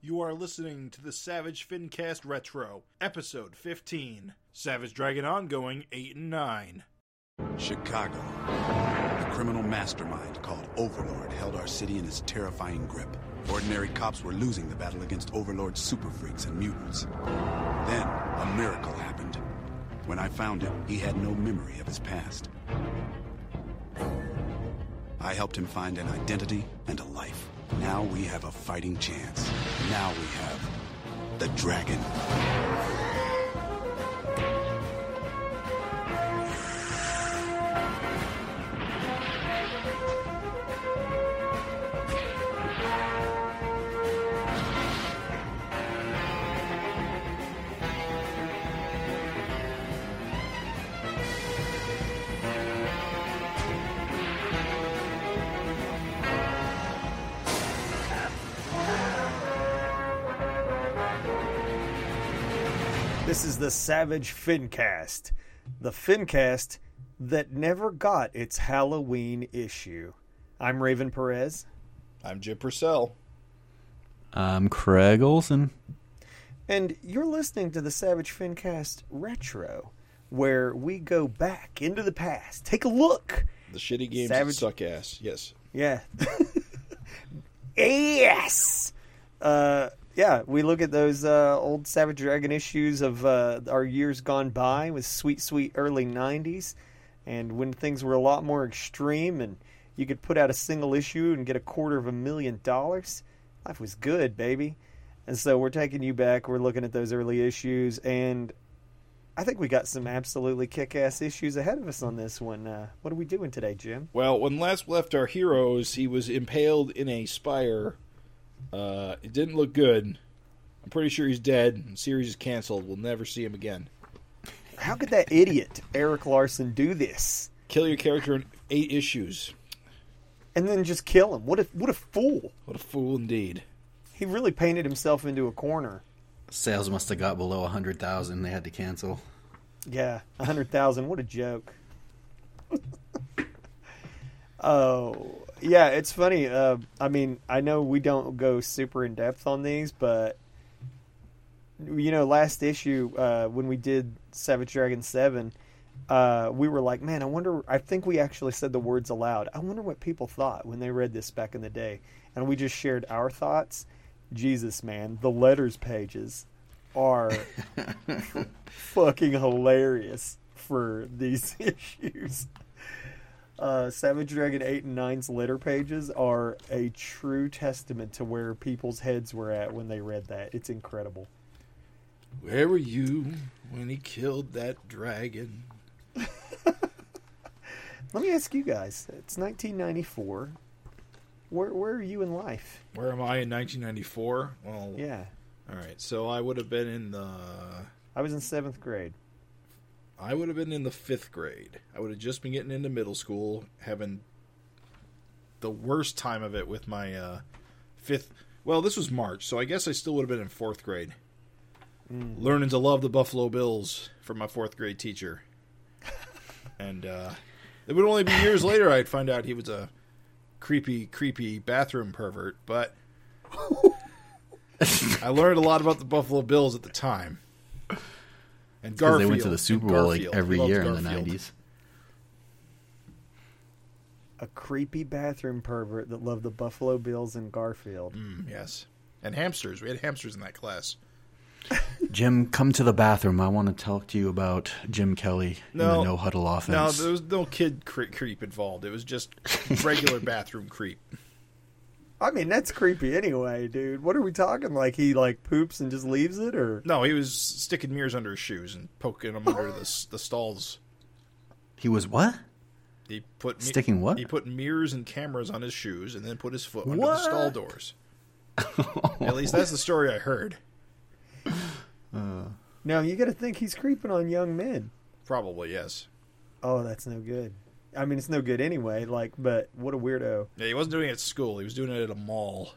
You are listening to the Savage Fincast Retro, episode 15. Savage Dragon Ongoing 8 and 9. Chicago. A criminal mastermind called Overlord held our city in his terrifying grip. Ordinary cops were losing the battle against Overlord's super freaks and mutants. Then, a miracle happened. When I found him, he had no memory of his past. I helped him find an identity and a life. Now we have a fighting chance. Now we have the dragon. Is the Savage Fincast, the Fincast that never got its Halloween issue. I'm Raven Perez, I'm Jim Purcell. I'm Craig Olson. and you're listening to the Savage Fincast Retro, where we go back into the past, take a look. The shitty games Savage- that suck ass. Yes. Yeah. yes. Uh, yeah, we look at those uh, old Savage Dragon issues of uh, our years gone by with sweet, sweet early 90s, and when things were a lot more extreme and you could put out a single issue and get a quarter of a million dollars. Life was good, baby. And so we're taking you back. We're looking at those early issues, and I think we got some absolutely kick ass issues ahead of us on this one. Uh, what are we doing today, Jim? Well, when last we left our heroes, he was impaled in a spire. Uh, it didn't look good. I'm pretty sure he's dead. The series is canceled. We'll never see him again. How could that idiot Eric Larsen do this Kill your character in eight issues. and then just kill him? What a what a fool! What a fool indeed. He really painted himself into a corner. Sales must have got below a 100,000. They had to cancel. Yeah, a hundred thousand. What a joke. oh yeah, it's funny. Uh, I mean, I know we don't go super in depth on these, but you know, last issue uh, when we did Savage Dragon Seven, uh, we were like, man, I wonder. I think we actually said the words aloud. I wonder what people thought when they read this back in the day, and we just shared our thoughts. Jesus, man, the letters pages are fucking hilarious for these issues. Uh, Savage Dragon 8 and 9's letter pages are a true testament to where people's heads were at when they read that. It's incredible. Where were you when he killed that dragon? Let me ask you guys. It's 1994. Where where are you in life? Where am I in 1994? Well, Yeah. all right. So I would have been in the I was in 7th grade. I would have been in the fifth grade. I would have just been getting into middle school, having the worst time of it with my uh, fifth. Well, this was March, so I guess I still would have been in fourth grade, learning to love the Buffalo Bills from my fourth grade teacher. and uh, it would only be years later I'd find out he was a creepy, creepy bathroom pervert. But I learned a lot about the Buffalo Bills at the time. And Because Garfield. they went to the Super Bowl like every He loved year in the 90s. A creepy bathroom pervert that loved the Buffalo Bills and Garfield. Mm, yes. And hamsters. We had hamsters in that class. Jim, come to the bathroom. I want to talk to you about Jim Kelly in No. the no huddle offense. No, offense. there was no kid cre- creep involved. It was just regular bathroom creep. I mean, that's creepy anyway, dude. What are we talking? Like he like poops and just leaves it, or No, he was sticking mirrors under his shoes and poking them under the the stalls. he was what? He put Sticking what? He put mirrors and cameras on his shoes and then put his foot under the stall doors. At least that's the story I heard. Now You got to think he's creeping on young men. Probably yes. Oh, that's no good. I mean, it's no good anyway. Like, but what a weirdo. Yeah, he wasn't doing it at school. He was doing it at a mall.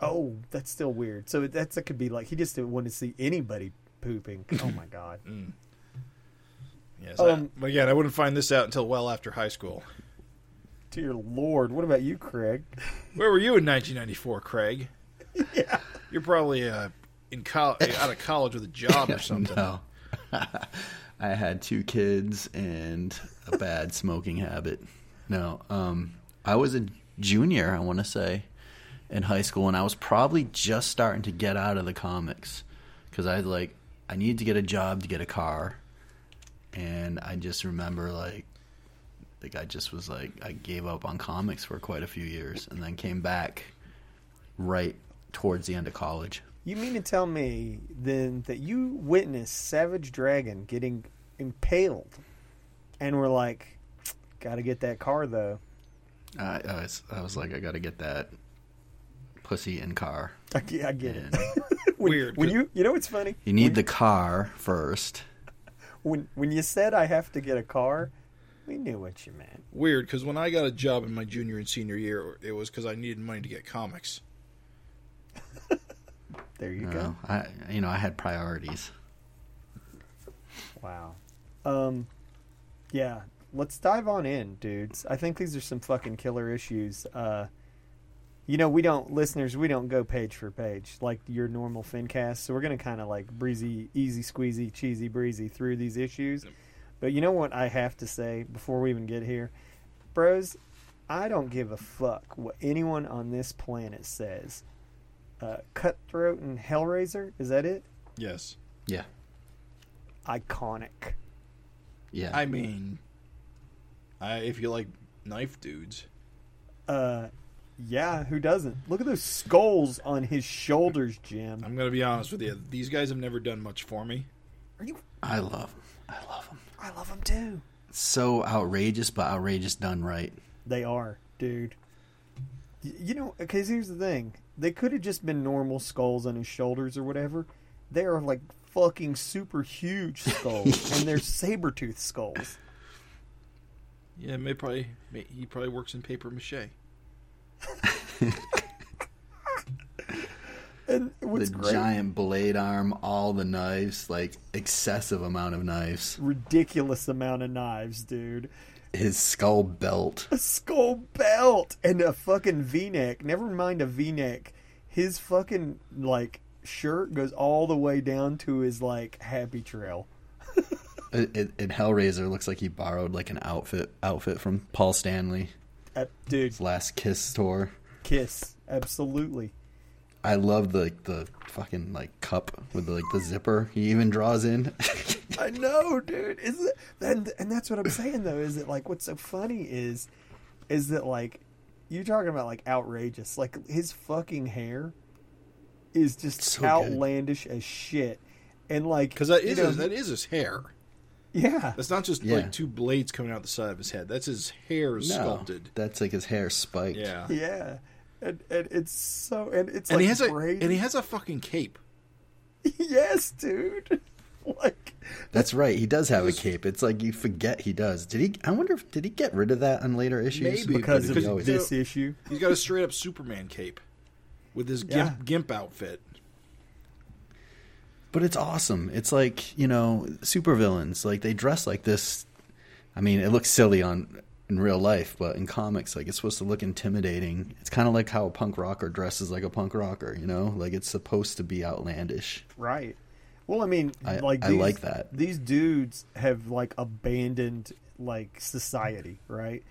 Oh, that's still weird. So that's that could be like he just didn't want to see anybody pooping. Oh my god. Yes. Um, I, but again, I wouldn't find this out until well after high school. Dear Lord, what about you, Craig? Where were you in 1994, Craig? yeah. You're probably uh, in col- out of college with a job or something. No. I had two kids and a bad smoking habit. No, um, I was a junior, I want to say, in high school, and I was probably just starting to get out of the comics because I like I needed to get a job to get a car, and I just remember like like I just was like I gave up on comics for quite a few years, and then came back right towards the end of college. You mean to tell me then that you witnessed Savage Dragon getting impaled, and were like, "Got to get that car though." I, I was I was like I got to get that pussy in car. I, get- I get And it. when, Weird, When 'cause- you you know what's funny? you need the car first. When when you said I have to get a car, we knew what you meant. Weird, because when I got a job in my junior and senior year, it was because I needed money to get comics. There you You go. I you know I had priorities. Wow. Um, yeah. Let's dive on in, dudes. I think these are some fucking killer issues. Uh, you know, we don't listeners. We don't go page for page like your normal FinCast. So we're gonna kind of like breezy, easy, squeezy, cheesy, breezy through these issues. But you know what I have to say before we even get here, bros. I don't give a fuck what anyone on this planet says. Uh, Cutthroat and Hellraiser, is that it? Yes. Yeah, Iconic. yeah. I mean, I, if you like knife dudes, Uh, yeah, who doesn't? Look at those skulls on his shoulders, Jim. I'm going to be honest with you. These guys have never done much for me. Are you? I love 'em. I love them. I love them too. So outrageous, but outrageous done right. They are, dude. You know, because here's the thing: they could have just been normal skulls on his shoulders or whatever. They are like fucking super huge skulls, and they're saber tooth skulls. Yeah, may probably may, he probably works in paper mache. And what's the great, giant blade arm, all the knives, like excessive amount of knives. ridiculous amount of knives, dude. His skull belt. a skull belt and a fucking V-neck. Never mind a V-neck. His fucking like shirt goes all the way down to his like happy trail. It Hellraiser looks like he borrowed like an outfit outfit from Paul Stanley, Uh, dude, his last Kiss tour. kiss absolutely. I love the the fucking like cup with the, like the zipper he even draws in. I know, dude. Is it and and that's what I'm saying though. Is that like what's so funny is is that like you're talking about like outrageous. Like his fucking hair is just So good. outlandish as shit. And like Because that you is know, his, that is his hair. yeah. That's not just Yeah. like two blades coming out the side of his head. That's his hair no, sculpted. that's like his hair spiked. Yeah. Yeah, and, and it's so and it's And like he has a crazy. and he has a fucking cape. yes, dude. Like That's right. He does have a cape. It's like you forget he does. Did he? I wonder if did he get rid of that on later issues? Maybe, because Or of did he always- this issue. He's got a straight up Superman cape with his Yeah. gimp, gimp outfit. But it's awesome. It's like you know supervillains. Like they dress like this. I mean, it looks silly on in real life, but in comics, like it's supposed to look intimidating. It's kind of like how a punk rocker dresses like a punk rocker. You know, like it's supposed to be outlandish. Right. Well, I mean, I- like I these, like that. These dudes have like abandoned like society, right?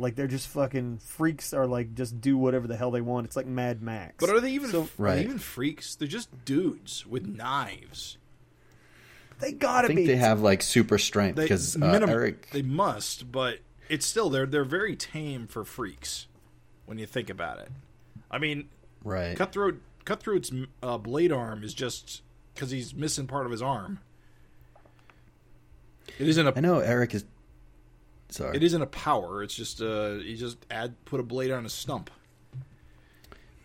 Like they're just fucking freaks, or like just do whatever the hell they want. It's like Mad Max. But are they even So- are Right. they even freaks? They're just dudes with knives. they gotta think be. they have like super strength because uh, Eric. they must, but it's still they're they're very tame for freaks when you think about it. I mean, Right. Cutthroat Cutthroat's uh, blade arm is just because he's missing part of his arm. It isn't I a know Eric is. Sorry. it isn't a power. It's just uh he just add put a blade on a stump.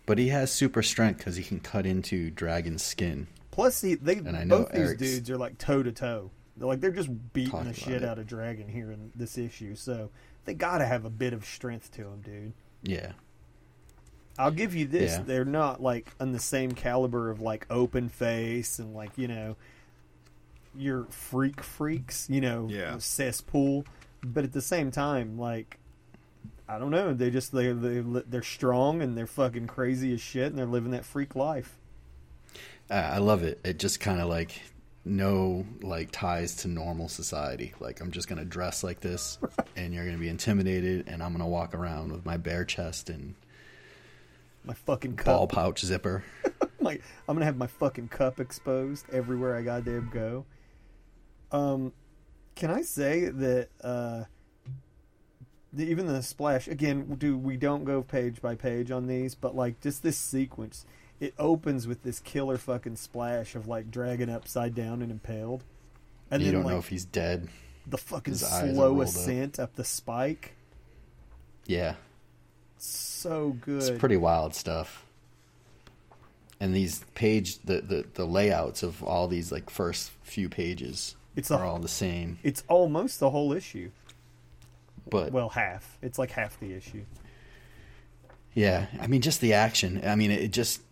But he has super strength because he can cut into dragon skin. Plus, he, they And I know both these dudes are like toe to toe. They're like they're just beating Talking the shit it. out of Dragon here in this issue. So they gotta have a bit of strength to them, dude. Yeah. I'll give you this: Yeah. they're not like on the same caliber of like open face and like you know your freak freaks, you know, Yeah. cesspool. But at the same time, like I don't know, they just they they they're strong and they're fucking crazy as shit and they're living that freak life. I I love it. It just kind of like no like ties to normal society. Like I'm just gonna dress like this, and you're gonna be intimidated, and I'm gonna walk around with my bare chest and My fucking cup. ball pouch zipper. like I'm gonna have my fucking cup exposed everywhere I goddamn go. Um, can I say that uh, the, even the splash again? Do we don't go page by page on these, but like just this sequence, it opens with this killer fucking splash of like dragon upside down and impaled, and you then don't like know if he's dead. the fucking slow rolled up. ascent up the spike. Yeah, So good. it's pretty wild stuff. And these page the, the the layouts of all these like first few pages It's a- are all the same, It's almost the whole issue. but Well, half. It's like half the issue. Yeah, I mean, just the action. I mean, it just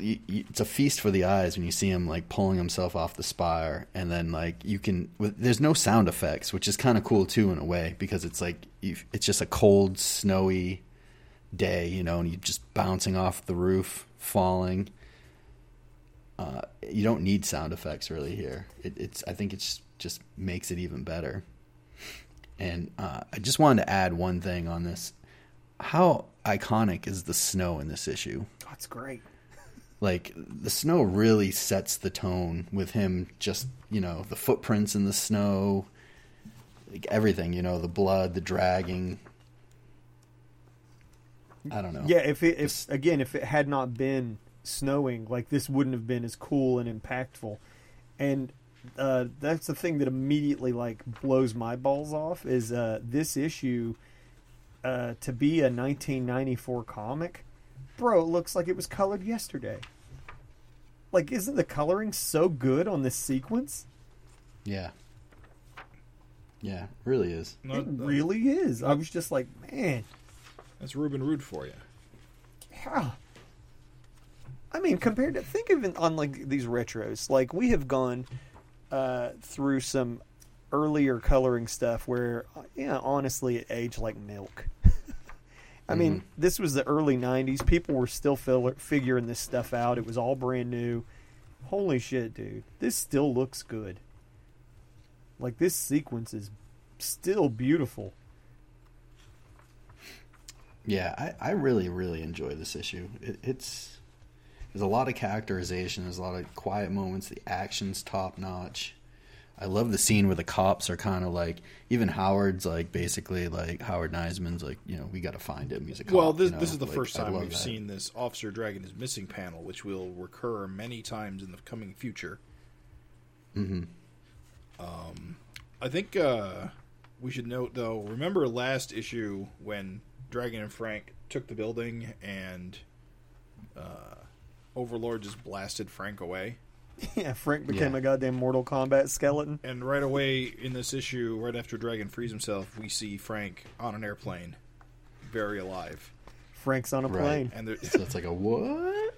you, you, it's a feast for the eyes when you see him like pulling himself off the spire, and then like you can. With, there's no sound effects, which is kind of cool too in a way because it's like it's just a cold, snowy day, you know, and you're just bouncing off the roof, falling. Uh, you don't need sound effects really here. It, it's I think it's just makes it even better. And uh, I just wanted to add one thing on this. How iconic is the snow in this issue? That's great. Like the snow really sets the tone with him just, you know, the footprints in the snow, like everything, you know, the blood, the dragging. I don't know. Yeah, if it if again if it had not been snowing, like this wouldn't have been as cool and impactful. And uh, that's the thing that immediately like blows my balls off is uh, this issue uh, to be a 1994 comic, bro. It looks like it was colored yesterday. Like, isn't the coloring so good on this sequence? Yeah. Yeah, really is. No, it no, really is. I was just like, man, That's Reuben Rude for you. Yeah. I mean, compared to think of it on like these retros, like we have gone uh, through some earlier coloring stuff where, uh, yeah, honestly, it aged like milk. I mean, mm-hmm. this was the early '90s. People were still fill- figuring this stuff out. It was all brand new. Holy shit, dude! This still looks good. Like this sequence is still beautiful. Yeah, I, I really, really enjoy this issue. It, it's there's a lot of characterization. There's a lot of quiet moments. The action's top notch. I love the scene where the cops are kind of like even Howard's like basically like Howard Neisman's like you know we got to find him. He's a cop. well, this you know? this is the Like, first time we've that. seen this Officer Dragon is missing panel, which will recur many times in the coming future. Mhm. Um, I think uh, we should note though. Remember last issue when Dragon and Frank took the building and uh, Overlord just blasted Frank away. yeah, Frank became Yeah. a goddamn Mortal Kombat skeleton. And right away in this issue, right after Dragon frees himself, we see Frank on an airplane, very alive. Frank's on a Right. plane. And there, So it's like a what?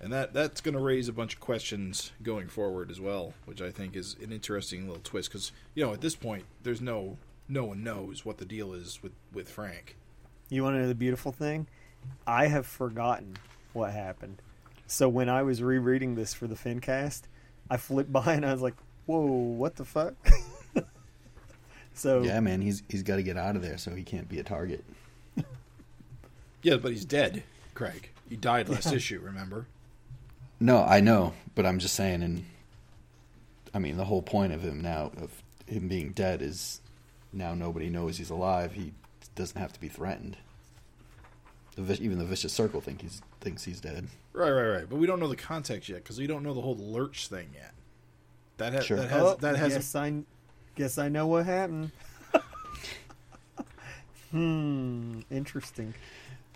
and that that's going to raise a bunch of questions going forward as well, which I think is an interesting little twist because you know at this point there's no no one knows what the deal is with with Frank. You want to know the beautiful thing? I have forgotten what happened. So when I was rereading this for the FinCast, I flipped by and I was like, "Whoa, what the fuck?" so Yeah, man, he's he's got to get out of there so he can't be a target. Yeah, but he's dead, Craig. He died last issue. Remember? No, I know, but I'm just saying. And I mean, the whole point of him now, of him being dead, is now nobody knows he's alive. He doesn't have to be threatened. The, even the vicious circle think he's thinks he's dead. Right, right, right. But we don't know the context yet because we don't know the whole lurch thing yet. That has Sure. that has oh, that has guess I guess I know what happened. hmm, interesting.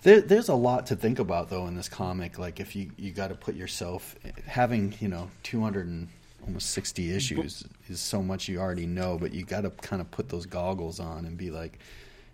There, there's a lot to think about though in this comic. Like if you you got to put yourself having you know 200 and almost 60 issues is so much you already know, but you got to kind of put those goggles on and be like,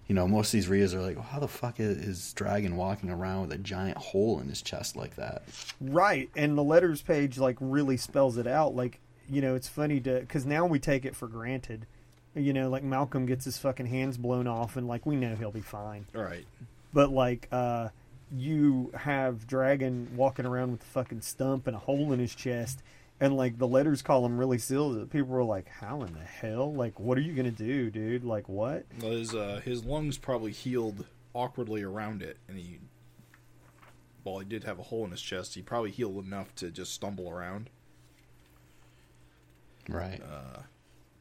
you know, most of these readers are like, well, how the fuck is, is Dragon walking around with a giant hole in his chest like that? Right, and the letters page like really spells it out. Like you know, it's funny to because now we take it for granted. You know, like Malcolm gets his fucking hands blown off, and like we know he'll be fine. Right. But like, uh, you have Dragon walking around with a fucking stump and a hole in his chest, and like the letters call him really sealed. People were like, "How in the hell? Like, what are you gonna do, dude? Like, what?" Well, His uh, his lungs probably healed awkwardly around it, and he, while he did have a hole in his chest, he probably healed enough to just stumble around. Right.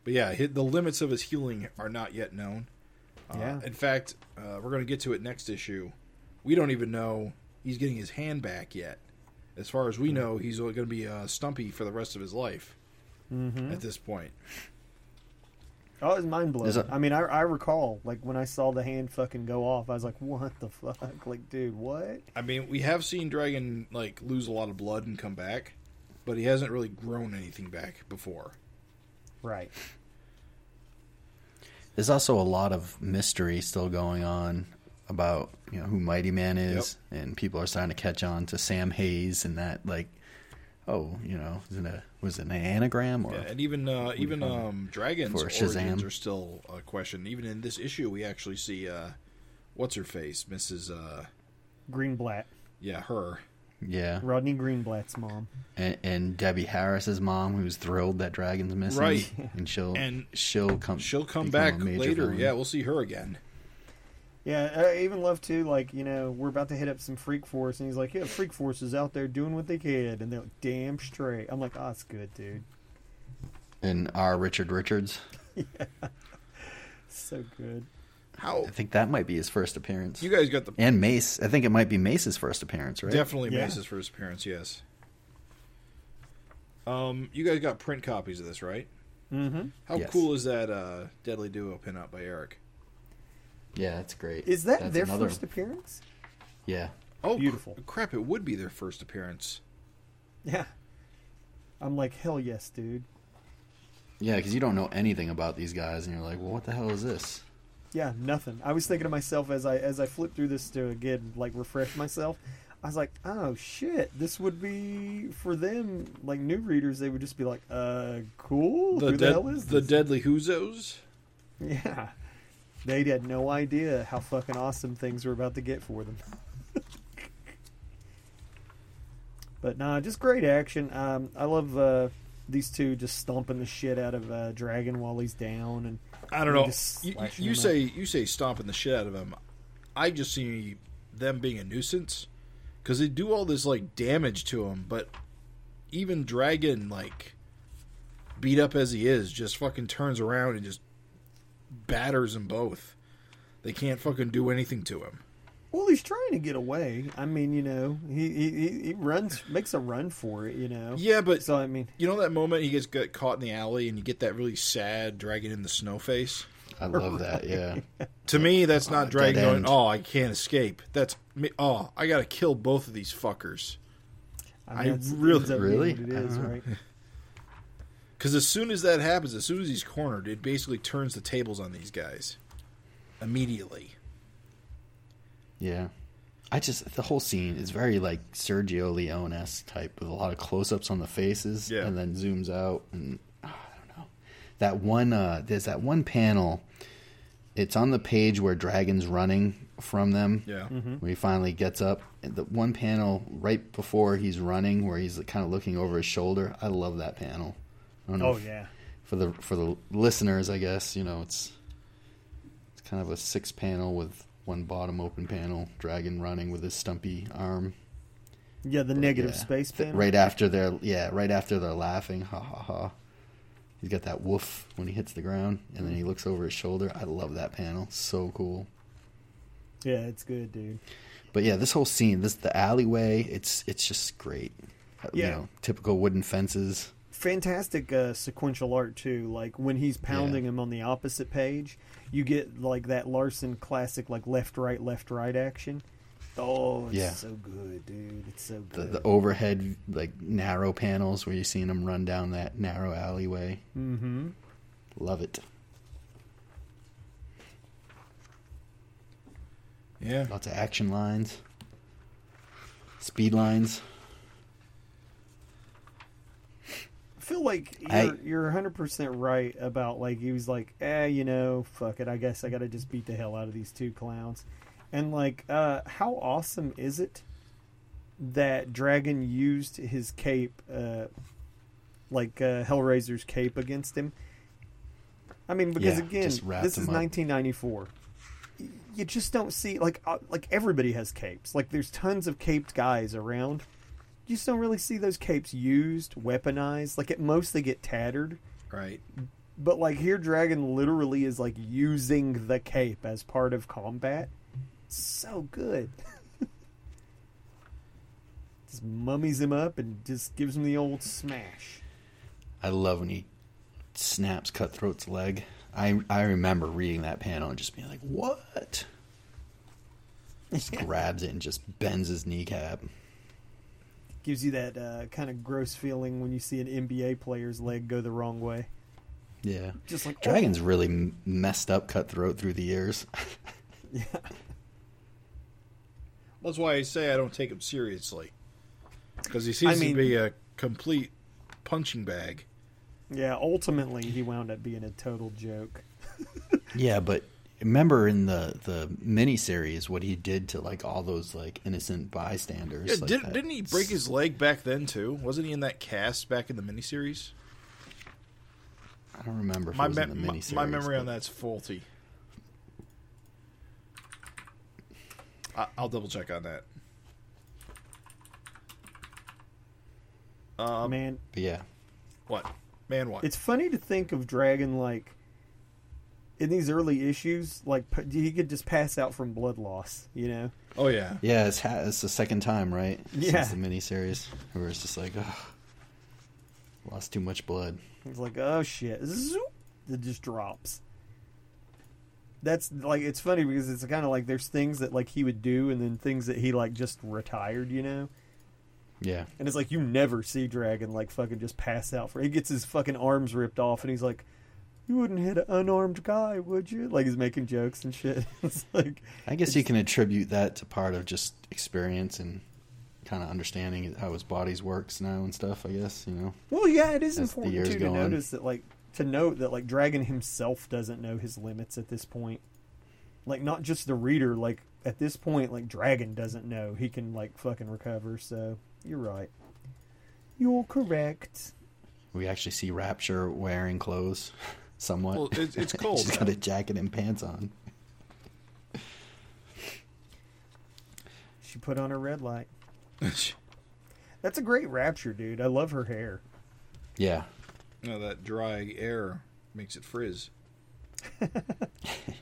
But yeah, hi the limits of his healing are not yet known. Uh, Yeah. In fact, uh, we're going to get to it next issue. We don't even know he's getting his hand back yet. As far as we know, he's going to be uh, stumpy for the rest of his life Mm-hmm. at this point. Oh, it was mind blowing. Is it- I mean, I, I recall like when I saw the hand fucking go off, I was like, "What the fuck? Like, dude, what?" I mean, we have seen Dragon like lose a lot of blood and come back, but he hasn't really grown anything back before. Right. There's also a lot of mystery still going on about you know who Mighty Man is, and people are starting to catch on to Sam Hayes and that like, oh, you know, was it, a, was it an anagram or Yeah, and even uh, even um, Dragon's For origins Shazam. are still a question. Even in this issue, we actually see uh, what's her face, Mrs. Uh, Greenblatt, yeah, her. yeah, Rodney Greenblatt's mom. and, and Debbie Harris's mom, who's thrilled that Dragon's missing, Right. And she'll And she'll come She'll come back later. villain. Yeah, we'll see her again. Yeah, I even love too. Like, you know, we're about to hit up some Freak Force, and he's like, "Yeah, Freak Force is out there doing what they can," and they're like, "Damn straight." I'm like, "Oh, it's good, dude. and our Richard Richards. yeah, So good." How I think that might be his first appearance. you guys got the and Mace. I think it might be Mace's first appearance, right? definitely Yeah. Mace's first appearance. Yes. Um, you guys got print copies of this, right? Mm-hmm. How Yes. cool is that uh, Deadly Duo pinup by Eric? Yeah, that's great. Is that That's their another- first appearance? Yeah, Oh, Beautiful. cr- crap! It would be their first appearance. Yeah. I'm like, hell yes, dude. yeah, because you don't know anything about these guys, and you're like, well, what the hell is this? Yeah, nothing. I was thinking to myself as I as I flipped through this to again like refresh myself. I was like, oh shit, this would be for them like new readers. They would just be like, uh, cool. The, Who the dead, hell is the? Deadly Whozos? Yeah, they had no idea how fucking awesome things were about to get for them. but nah, just great action. Um, I love uh, these two just stomping the shit out of uh, Dragon while he's down, and I don't know. You, you say you say stomping the shit out of them. I just see them being a nuisance because they do all this like damage to him, but even Dragon, like beat up as he is, just fucking turns around and just batters them both. They can't fucking do anything to him. Well, he's trying to get away. I mean, you know, he he, he- he runs, makes a run for it. You know. Yeah, but So I mean, you know that moment he gets got caught in the alley and you get that really sad Dragon in the snow face. I love that. Yeah, To me, that's not Uh, Dragon going, "Oh, I can't escape." That's me. Oh, I got to kill both of these fuckers. I, I mean, that's- really- ends up being Really? what it is, Uh-huh. right? Because as soon as that happens, as soon as he's cornered, it basically turns the tables on these guys immediately. yeah. I just the whole scene is very like Sergio Leone esque type with a lot of close ups on the faces, Yeah. and then zooms out, and ah, I don't know that one. uh There's that one panel. It's on the page where Dragon's running from them. Yeah. When he finally gets up, the one panel right before he's running, where he's kind of looking over his shoulder. I love that panel. I don't know Oh if- yeah. for the for the listeners, I guess you know it's it's kind of a six panel with one bottom open panel, dragon running with his stumpy arm. Yeah, the negative Yeah. space panel. right after they're yeah, right after they're laughing, ha ha ha. He's got that woof when he hits the ground, and then he looks over his shoulder. I love that panel, so cool. Yeah, it's good, dude. But yeah, this whole scene, this the alleyway, it's it's just great. Uh, you Yeah. know, typical wooden fences. Fantastic uh, sequential art too. Like when he's pounding Yeah. him on the opposite page, you get like that Larsen classic, like left right left right action. Oh, it's Yeah. so good, dude. It's so The, good. the overhead like narrow panels where you're seeing him run down that narrow alleyway. mm-hmm. Love it. Yeah. Lots of action lines, speed lines. I feel like you're you're 100% right about like he was like, "Eh, you know, fuck it. I guess I got to just beat the hell out of these two clowns." And like, uh, how awesome is it that Dragon used his cape, uh, like uh, Hellraiser's cape, against him? I mean, because Yeah, again, this is up. 1994. You just don't see like uh, like everybody has capes. Like there's tons of caped guys around. You just don't really see those capes used, weaponized. Like at most they get tattered. Right. But like here, Dragon literally is like using the cape as part of combat. So good. just mummies him up and just gives him the old smash. I love when he snaps Cutthroat's leg. I I remember reading that panel and just being like, "What?" Just grabs it and just bends his kneecap. Gives you that uh, kind of gross feeling when you see an NBA player's leg go the wrong way. Yeah, Just like Dragon's really m- messed up Cutthroat through the years. Yeah. That's why I say I don't take him seriously. Because he seems I mean- to be a complete punching bag. Yeah, ultimately he wound up being a total joke. yeah, but remember in the the miniseries what he did to like all those like innocent bystanders. Yeah, like did, that- didn't he break his leg back then too? Wasn't he in that cast back in the miniseries? I don't remember if My, it was me- in the my, miniseries. my memory on that's faulty. I, I'll double check on that. Um, Man, yeah, what? Man, what? it's funny to think of Dragon like in these early issues, like he could just pass out from blood loss, you know? oh yeah, yeah, it's ha- it's the second time, right? Yeah. Since the miniseries, where it's just like, oh, lost too much blood. He's like, oh shit, Zoop. it just drops. That's like it's funny because it's kind of like there's things that like he would do and then things that he like just retired, you know. Yeah, And it's like you never see Dragon like fucking just pass out for. He gets his fucking arms ripped off, and he's like, "You wouldn't hit an unarmed guy, would you?" Like he's making jokes and shit. it's like, I guess you can attribute that to part of just experience and kind of understanding how his body works now and stuff. I guess you know. well, yeah, it is important too to notice that like to note that like Dragon himself doesn't know his limits at this point. Like not just the reader, like at this point, like Dragon doesn't know he can like fucking recover. So you're right. You're correct. We actually see Rapture wearing clothes, somewhat. Well, it's- it's cold She's now. got a jacket and pants on. She put on her red light. That's a great rapture, dude. I love her hair. Yeah, no, that dry air makes it frizz.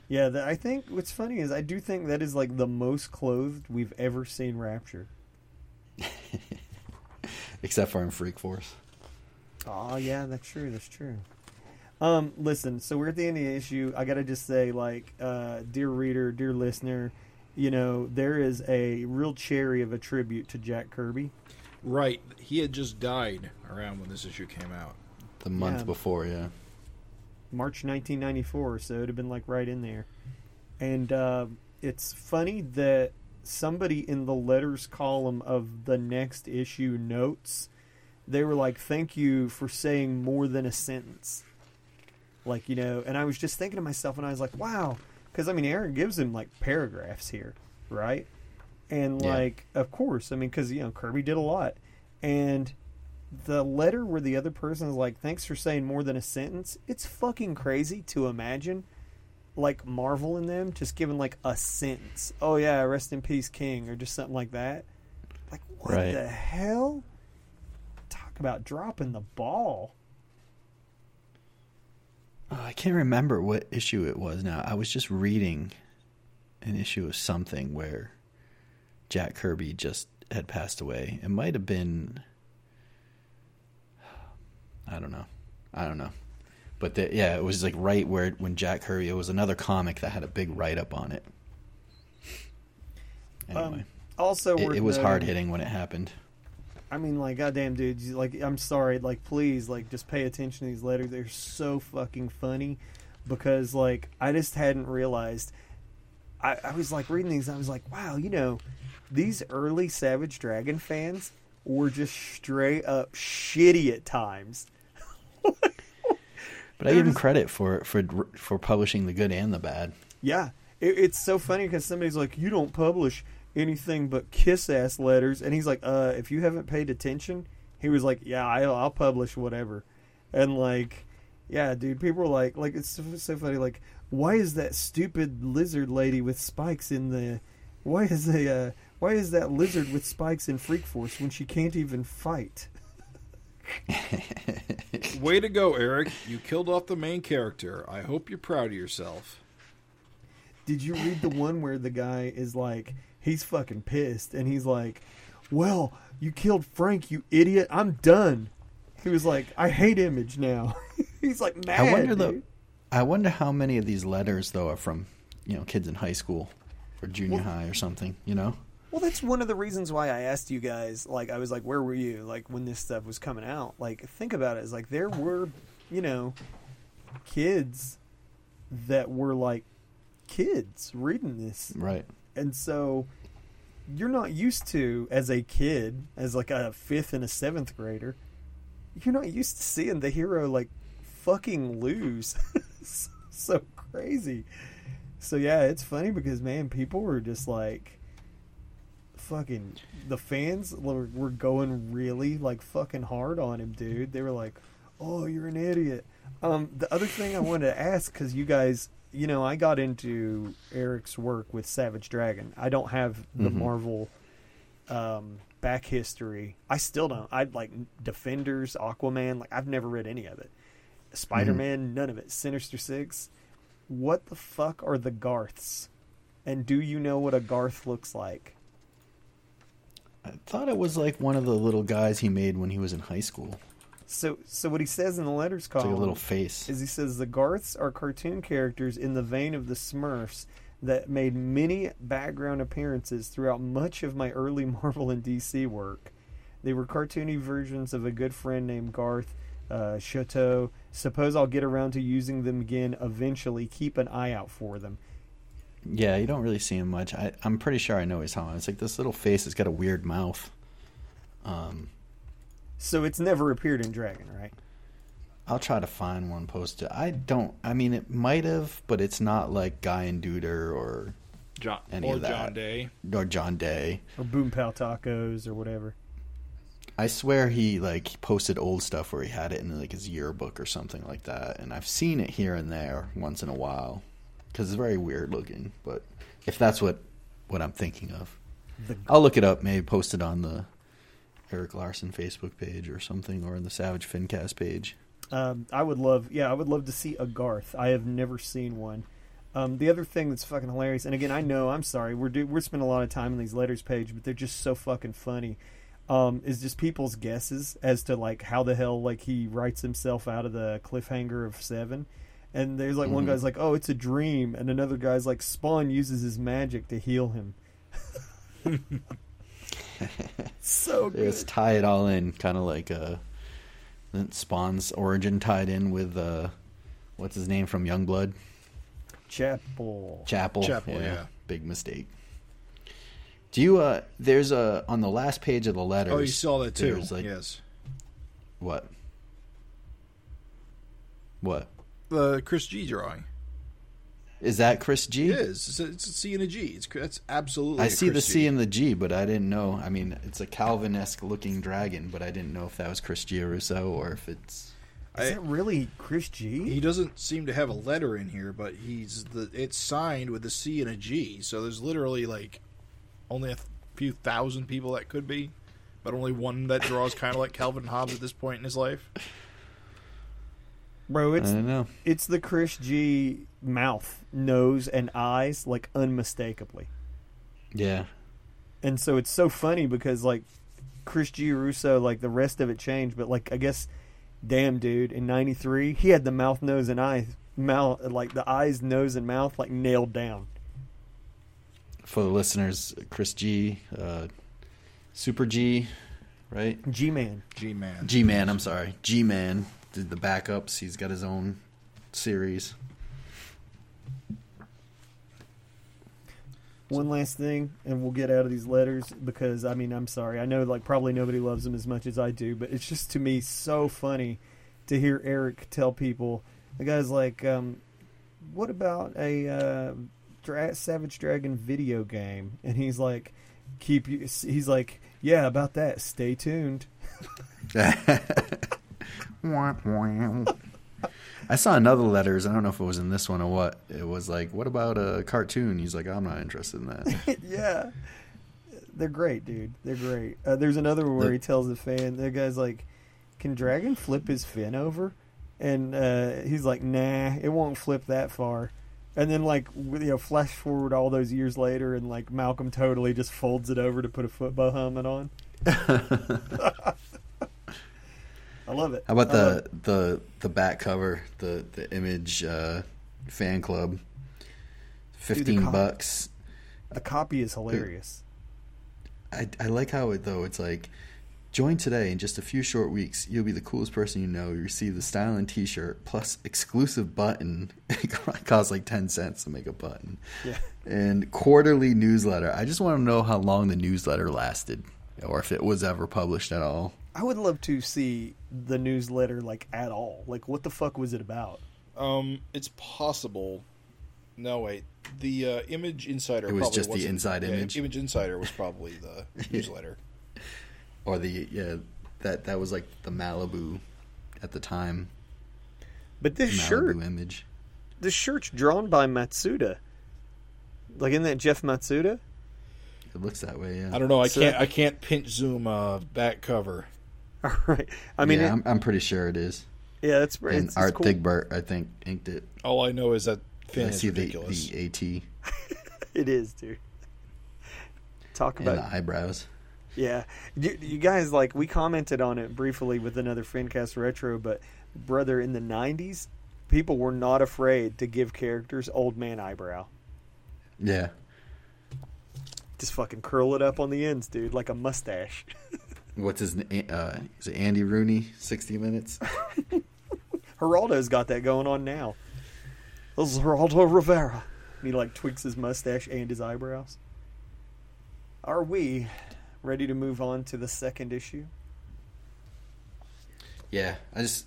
Yeah, the, I think what's funny is I do think that is like the most clothed we've ever seen Rapture. except for in Freak Force. Oh yeah, that's true. That's true. Um, listen, so we're at the end of the issue. I gotta just say, like, uh, dear reader, dear listener, you know there is a real cherry of a tribute to Jack Kirby. Right, he had just died around when this issue came out. The month Yeah. before, yeah. March 1994, so it'd have been like right in there. And uh, it's funny that somebody in the letters column of the next issue notes they were like, "Thank you for saying more than a sentence." Like you know, and I was just thinking to myself, and I was like, "Wow," because I mean, Aaron gives him like paragraphs here, right? And Yeah. like, of course, I mean, because you know, Kirby did a lot, and the letter where the other person is like, "Thanks for saying more than a sentence." It's fucking crazy to imagine, like Marvel and them just giving like a sentence. Oh yeah, rest in peace, King, or just something like that. Like what Right. the hell? Talk about dropping the ball. Oh, I can't remember what issue it was now. I was just reading an issue of something where Jack Kirby just had passed away. It might have been. I don't know. I don't know. But the, yeah, it was like right where when Jack Kirby. It was another comic that had a big write up on it. Anyway, Um, also, it, it was hard hitting when it happened. I mean, like, goddamn, dude. you- Like, I'm sorry. Like, please, like, just pay attention to these letters. They're so fucking funny because, like, I just hadn't realized. I, I was like reading these. I was like, wow, you know, these early Savage Dragon fans were just straight up shitty at times. But I give him credit for for for publishing the good and the bad. Yeah, it, it's so funny because somebody's like, "You don't publish anything but kiss ass letters," and he's like, "Uh, if you haven't paid attention," he was like, "Yeah, I'll, I'll publish whatever," and like, yeah, dude, people are like, like it's so, so funny, like, why is that stupid lizard lady with spikes in the, why is the, uh, why is that lizard with spikes in Freak Force when she can't even fight? Way to go, Eric! You killed off the main character. I hope you're proud of yourself. Did you read the one where the guy is like, he's fucking pissed, and he's like, "Well, you killed Frank, you idiot! I'm done." He was like, "I hate Image now." he's like mad. I wonder dude. though. I wonder how many of these letters though are from you know kids in high school or junior Well- high or something. You know. Well, that's one of the reasons why I asked you guys. Like, I was like, "Where were you?" Like when this stuff was coming out. Like, think about it. It's like there were, you know, kids that were like kids reading this, Right. And so you're not used to as a kid, as like a fifth and a seventh grader, you're not used to seeing the hero like fucking lose. so crazy. So yeah, it's funny because man, people were just like fucking the fans were, were going really like fucking hard on him, dude. They were like, "Oh, you're an idiot." Um, the other thing I wanted to ask because you guys, you know, I got into Eric's work with Savage Dragon. I don't have the Mhm. Marvel um, back history. I still don't. I'd like Defenders, Aquaman. Like I've never read any of it. Spider Man, none of it. Sinister Six. What the fuck are the Garths? And do you know what a Garth looks like? I thought it was like one of the little guys he made when he was in high school. So, so what he says in the letters column like a little face. is he says the Garths are cartoon characters in the vein of the Smurfs that made many background appearances throughout much of my early Marvel and DC work. They were cartoony versions of a good friend named Garth uh, Chateau. Suppose I'll get around to using them again eventually. Keep an eye out for them. Yeah, you don't really see him much. I, I'm pretty sure I know he's talking. It's like this little face. It's got a weird mouth. Um, So it's never appeared in Dragon, right? I'll try to find one posted. I don't. I mean, it might have, but it's not like Guy and Duder or John Any or of that. John Day. or John Day. Or Boom Pow Tacos or whatever. I swear he like posted old stuff where he had it in like his yearbook or something like that, and I've seen it here and there once in a while because it's very weird looking. But if that's what what I'm thinking of, The I'll look it up. Maybe post it on the Eric Larsen Facebook page or something, or in the Savage Fincast page. Um, I would love, yeah, I would love to see a Garth. I have never seen one. Um, the other thing that's fucking hilarious, and again, I know, I'm sorry, we're do, we're spending a lot of time on these letters page, but they're just so fucking funny. Um, is just people's guesses as to like how the hell like he writes himself out of the cliffhanger of Seven. And there's like one Mhm. guy's like, "Oh, it's a dream," and another guy's like, "Spawn uses his magic to heal him." so good. It's tie it all in, kind of like uh, Spawn's origin tied in with uh, what's his name from Youngblood, Chapel. Chapel. Chapel, yeah. big mistake. Do you? uh There's a on the last page of the letters. Oh, you saw that too. there's, Like yes, what? What the Chris G drawing. Is that? Chris G? It is. It's a, it's a C and a G. It's that's absolutely. I a see the Chris C G. and the G, but I didn't know. I mean, it's a Calvin-esque looking dragon, but I didn't know if that was Chris Giarusso or if it's. Is I- that really Chris G? He doesn't seem to have a letter in here, but he's the. It's signed with a C and a G. So there's literally like only a few thousand people that could be, but only one that draws kind of like Calvin Hobbes at this point in his life. Bro, it's don't know. it's the Chris G mouth, nose, and eyes like unmistakably. Yeah, And so it's so funny because like Chris Giarusso, like the rest of it changed, but like I guess, damn dude, in '93 he had the mouth, nose, and eyes, mouth like the eyes, nose, and mouth like nailed down. for the listeners, Chris G, uh, Super G, right? G man. G man. G Man, I'm sorry. G Man did the backups. He's got his own series. One last thing, and we'll get out of these letters because I mean I'm sorry. I know like probably nobody loves them as much as I do, but it's just to me so funny to hear Eric tell people. The guy's like, um, "What about a uh, Dra- Savage Dragon video game, and he's like, "Keep you." He's like, "Yeah, about that. Stay tuned." I saw another letters. I don't know if it was in this one or what. It was like, "What about a cartoon?" He's like, "I'm not interested in that." yeah, they're great, dude. They're great. Uh, there's another one where he tells the fan, the guy's like, "Can Dragon flip his fin over?" And uh, he's like, "Nah, it won't flip that far." And then, like, you know, flash forward all those years later, and like Malcolm totally just folds it over to put a football helmet on. I love it. How about I love the the the back cover, the the image uh, fan club? Fifteen cop- bucks. it. the copy is hilarious. I I like how it though. It's like join today. In just a few short weeks, you'll be the coolest person you know. You receive the styling T-shirt plus exclusive button. It costs like ten cents to make a button. Yeah. And quarterly newsletter. I just want to know how long the newsletter lasted, or if it was ever published at all. I would love to see the newsletter like at all. Like, what the fuck was it about? Um, it's possible. No, wait. The uh, Image Insider. It was probably just the wasn't- inside yeah, image? Image Insider was probably the newsletter. or the yeah that that was like the Malibu at the time. But this Malibu shirt, image. this shirt's drawn by Matsuda. Like, isn't that Jeff Matsuda? It looks that way. Yeah. I don't know. I So- can't. I can't pinch zoom uh, back cover. All right. I mean, yeah, it- I'm, I'm pretty sure it is. yeah, that's And it's, it's Art cool. Thibert, I think, inked it. All I know is that fin I is see the, ridiculous. the AT It is, dude. Talk and about the eyebrows. Yeah, you, you guys like we commented on it briefly with another Friendcast retro, but brother, in the '90s, people were not afraid to give characters old man eyebrow. Yeah. Just fucking curl it up on the ends, dude, like a mustache. What's his name? Uh, is it Andy Rooney? 60 Minutes? Geraldo's got that going on now. This is Geraldo Rivera. And he like tweaks his mustache and his eyebrows. Are we ready to move on to the second issue? Yeah. I just.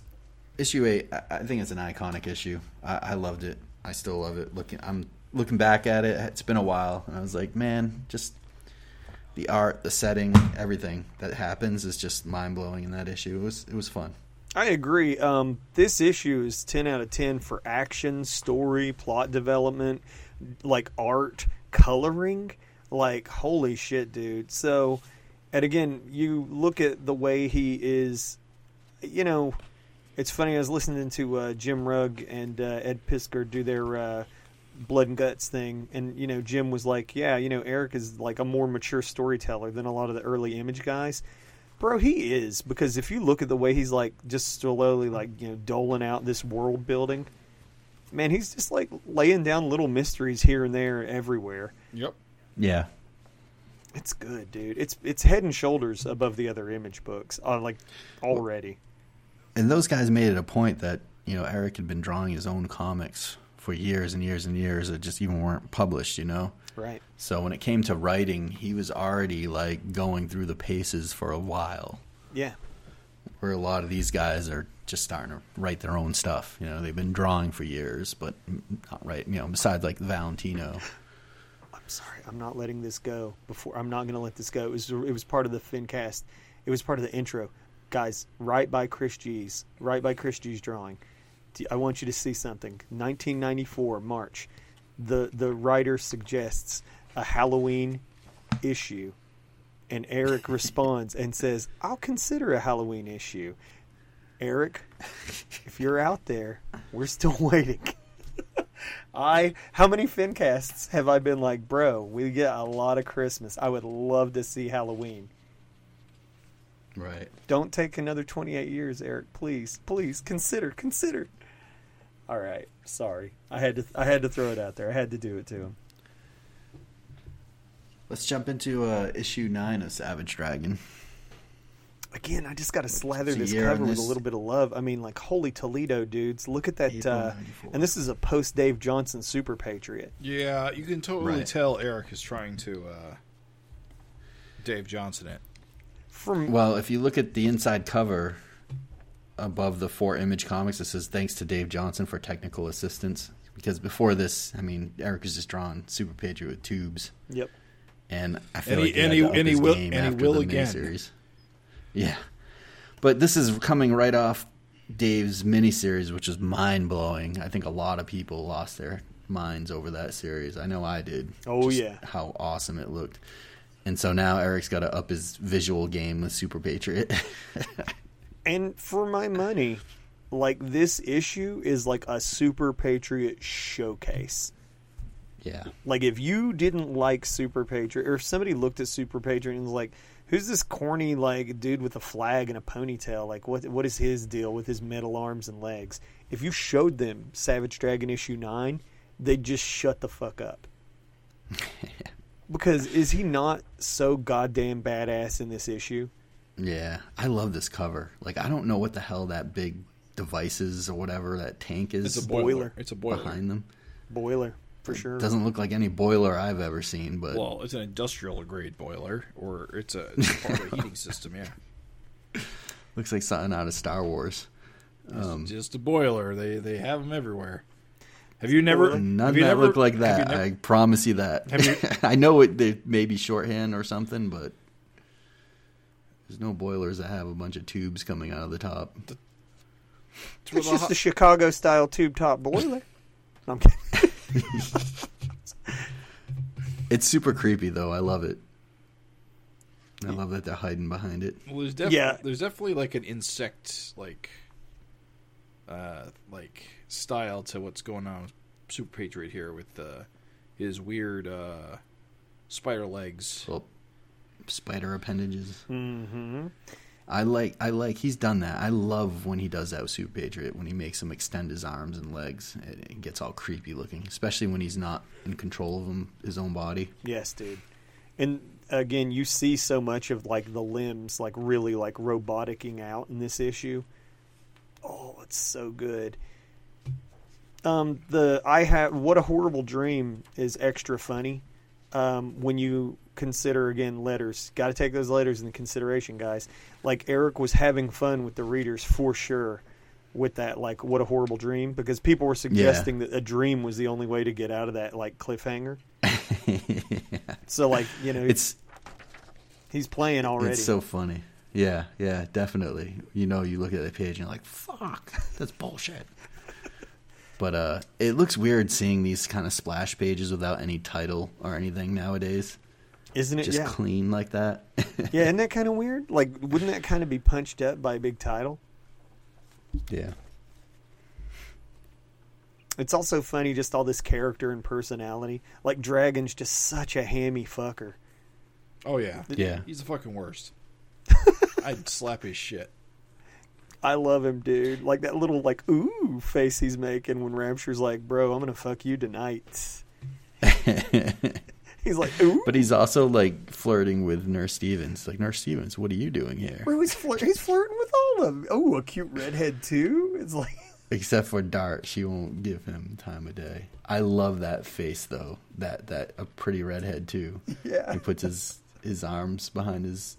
Issue 8, I, I think it's an iconic issue. I, I loved it. I still love it. Looking, I'm looking back at it. It's been a while. And I was like, man, just the art, the setting, everything that happens is just mind blowing in that issue. It was, it was fun. I agree. Um, this issue is 10 out of 10 for action, story, plot development, like art, coloring. Like, holy shit, dude. So, and again, you look at the way he is, you know, it's funny. I was listening to uh, Jim Rugg and uh, Ed Piskor do their uh, blood and guts thing, and you know, Jim was like, "Yeah, you know, Eric is like a more mature storyteller than a lot of the early image guys." Bro, he is because if you look at the way he's like just slowly like you know doling out this world building, man, he's just like laying down little mysteries here and there everywhere. Yep. Yeah. It's good, dude. It's it's head and shoulders above the other image books, uh, like already. and those guys made it a point that you know Eric had been drawing his own comics for years and years and years that just even weren't published. You know, Right. so when it came to writing, he was already like going through the paces for a while. Yeah. Where a lot of these guys are just starting to write their own stuff. You know, they've been drawing for years, but not right. You know, besides like Valentino. I'm sorry, I'm not letting this go. Before I'm not going to let this go. It was it was part of the FinCast. It was part of the intro, guys. Right by Chris G's. Right by Chris G's drawing. I want you to see something. 1994 March. The the writer suggests a Halloween issue, and Eric responds and says, "I'll consider a Halloween issue." Eric, if you're out there, we're still waiting. I how many fincasts have I been like, bro? We get a lot of Christmas. I would love to see Halloween. Right. Don't take another twenty eight years, Eric. Please, please consider, consider. All right, sorry. I had to I had to throw it out there. I had to do it to him. Let's jump into uh, issue nine of Savage Dragon. Again, I just got to slather this cover on with a little bit of love. I mean, like holy Toledo, dudes! Look at that. Uh, and this is a post Dave Johnson Super Patriot. Yeah, you can totally Right. tell Eric is trying to uh, Dave Johnson it. From Well, if you look at the inside cover above the four image comics, it says thanks to Dave Johnson for technical assistance. because before this, I mean, Eric was just drawing Super Patriot with tubes, Yep. and I feel And like he, and he- and he will- game and he after will the again. miniseries. Yeah, but this is coming right off Dave's miniseries, which is mind blowing. I think a lot of people lost their minds over that series. I know I did. Oh, yeah. how awesome it looked. And so now Eric's got to up his visual game with Super Patriot. And for my money, like this issue is like a Super Patriot showcase. yeah, Like if you didn't like Super Patriot, or if somebody looked at Super Patriot and was like, "Who's this corny like dude with a flag and a ponytail? Like what what is his deal with his metal arms and legs?" If you showed them Savage Dragon issue nine, they'd just shut the fuck up. because is he not so goddamn badass in this issue? Yeah. I love this cover. Like I don't know what the hell that big device is or whatever that tank is. It's a boiler. Boiler. It's a boiler. behind them. Boiler for sure. Doesn't look like any boiler I've ever seen, but Well, it's an industrial grade boiler, or it's a, it's part of a heating system. Yeah, looks like something out of Star Wars. It's Um, just a boiler. They they have them everywhere. Have you never? None have you that never, look like that. never- I promise you that. You- I know it they may be shorthand or something, but there's no boilers that have a bunch of tubes coming out of the top. it's with It's a just hot- a Chicago style tube top boiler. No, I'm kidding. It's super creepy though. I love it. I love that they're hiding behind it. Well, there's def- Yeah. there's definitely like an insect like uh like style to what's going on with Super Patriot here with uh his weird uh spider legs. Well, spider appendages. hmm I like. I like. He's done that. I love when he does that with Super Patriot when he makes him extend his arms and legs. It, it gets all creepy looking, especially when he's not in control of him, his own body. Yes, dude. And again, you see so much of like the limbs like really like roboticing out in this issue. Oh, it's so good. Um, the I have what a horrible dream is extra funny. Um, when you consider again letters, got to take those letters into consideration, guys. Like Eric was having fun with the readers for sure with that like what a horrible dream because people were suggesting that a dream was the only way to get out of that like cliffhanger. So like you know It's he's playing already. it's so funny. Yeah, yeah, definitely. You know, you look at the page and you're like, "Fuck, that's bullshit." But uh, it looks weird seeing these kind of splash pages without any title or anything nowadays. Isn't it? Just yeah. clean like that. yeah, isn't that kind of weird? Like, wouldn't that kind of be punched up by a big title? yeah. It's also funny, just all this character and personality. Like, Dragon's just such a hammy fucker. Oh yeah, Yeah. He's the fucking worst. I'd slap his shit. I love him, dude. Like that little like ooh face he's making when Rapture's like, "Bro, I'm gonna fuck you tonight." He's like, "Ooh." But he's also like flirting with Nurse Stevens. Like, Nurse Stevens, what are you doing here? Bro, he's, flirt- he's flirting with all of them. Oh, a cute redhead too. It's like, Except for Dart, she won't give him time of day. I love that face though. That that a pretty redhead too. Yeah. He puts his his arms behind his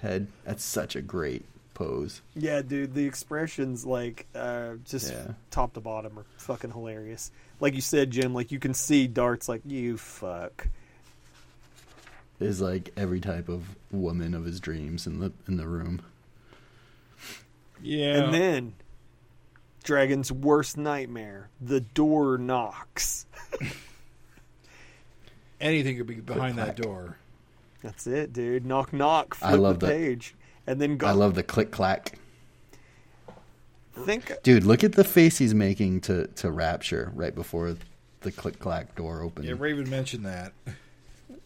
head. That's such a great pose. yeah, dude. The expressions, like, uh, just Yeah. top to bottom, are fucking hilarious. Like you said, Jim. Like you can see Dart's like, "You fuck." Is like every type of woman of his dreams in the in the room. Yeah, And then, Dragon's worst nightmare: the door knocks. anything could be behind that door. That's it, dude. Knock, knock. Flip I love the that. page, and then go. I love the click clack. Think Dude, look at the face he's making to to Rapture right before the click clack door opens. Yeah, Raven mentioned that.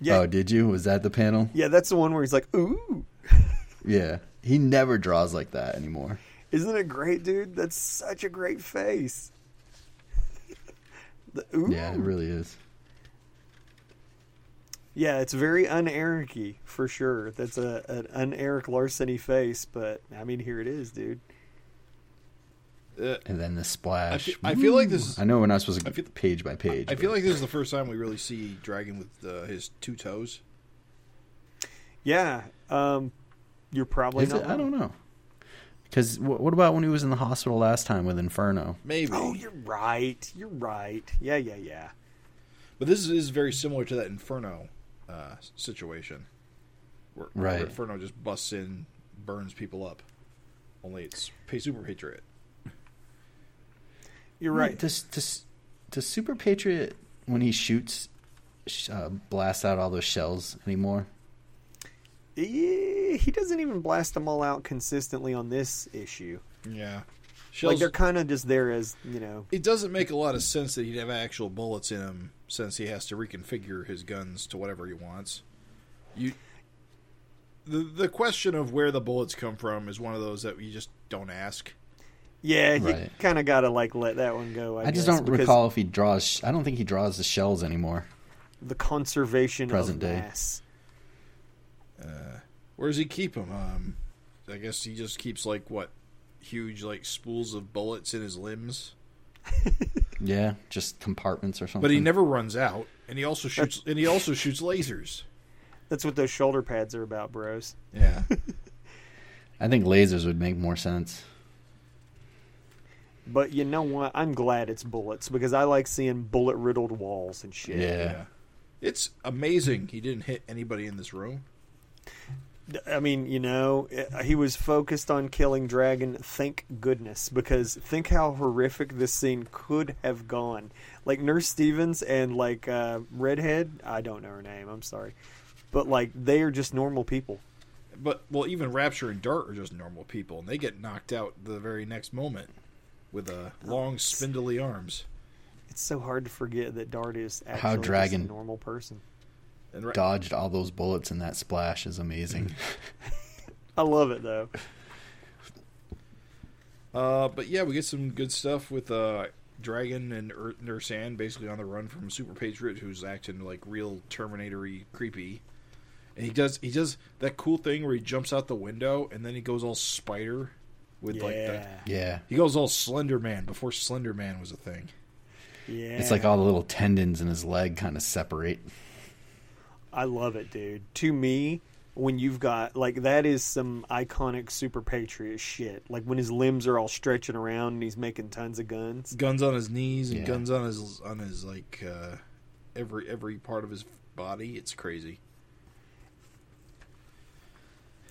yeah, Oh, did you? Was that the panel? yeah. That's the one where he's like, "Ooh." Yeah. He never draws like that anymore. Isn't it great, dude? That's such a great face. the, ooh. Yeah, it really is. Yeah, it's very un-Eric-y, for sure. That's a an un-Eric Larsen-y face, but I mean, here it is, dude. Uh, And then the splash. I fe- I feel like this is- I know we're not supposed to I feel- page by page. I feel like this is the first time we really see Dragon with uh, his two toes. Yeah, um, you're probably Is not. it? I don't know. Because what about when he was in the hospital last time with Inferno? Maybe. Oh, you're right. You're right. Yeah, yeah, yeah. But this is very similar to that Inferno uh, situation, where, where Right. Inferno just busts in, burns people up. Only it's pay Super Patriot. You're right. Does does does Super Patriot when he shoots uh, blast out all those shells anymore? He doesn't even blast them all out consistently on this issue. Yeah, Like they're kind of just there as you know. it doesn't make a lot of sense that he'd have actual bullets in him, since he has to reconfigure his guns to whatever he wants. You, the the question of where the bullets come from is one of those that you just don't ask. Yeah, you Right. kind of got to like let that one go. I, I, just guess, don't recall if he draws. sh- I don't think he draws the shells anymore. the conservation Present of day. mass. Where does he keep them? Um, I guess he just keeps like what huge like spools of bullets in his limbs. Yeah, just compartments or something. But he never runs out, and he also shoots and he also shoots lasers. That's what those shoulder pads are about, bros. Yeah, I think lasers would make more sense. But you know what? I'm glad it's bullets because I like seeing bullet riddled walls and shit. Yeah. yeah. It's amazing he didn't hit anybody in this room. I mean, you know, eh, he was focused on killing Dragon. Thank goodness, because think how horrific this scene could have gone. Like Nurse Stevens and like uh, Redhead. I don't know her name. I'm sorry, but like they are just normal people. But well, even Rapture and Dart are just normal people, and they get knocked out the very next moment with uh, long, spindly arms. It's so hard to forget that Dart is actually How just Dragon- a normal person. And Ra- Dodged all those bullets in that splash is amazing. I love it though. Uh, but yeah, we get some good stuff with uh, Dragon and Ur- Nurse Ann basically on the run from Super Patriot, who's acting like real Terminator-y creepy. And he does he does that cool thing where he jumps out the window and then he goes all spider with like yeah, that. yeah. He goes all Slender Man before Slender Man was a thing. yeah. It's like all the little tendons in his leg kind of separate. I love it, dude. To me, when you've got like that is some iconic super patriot shit. Like when his limbs are all stretching around and he's making tons of guns. Guns on his knees and Yeah. guns on his on his like uh, every every part of his body. It's crazy.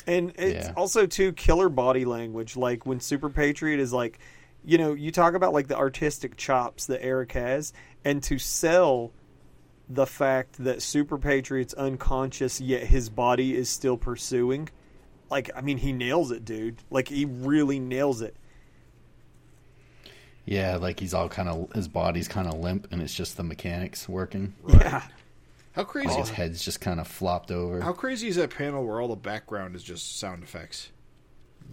And it's Yeah. also too killer body language. Like when Super Patriot is like, you know, you talk about like the artistic chops that Eric has, and to sell the fact that Super Patriot's unconscious yet his body is still pursuing. Like, I mean, he nails it, dude. Like he really nails it. Yeah, like he's all kind of his body's kind of limp, and it's just the mechanics working. Yeah. How crazy! His head's just kind of flopped over. How crazy is that panel where all the background is just sound effects?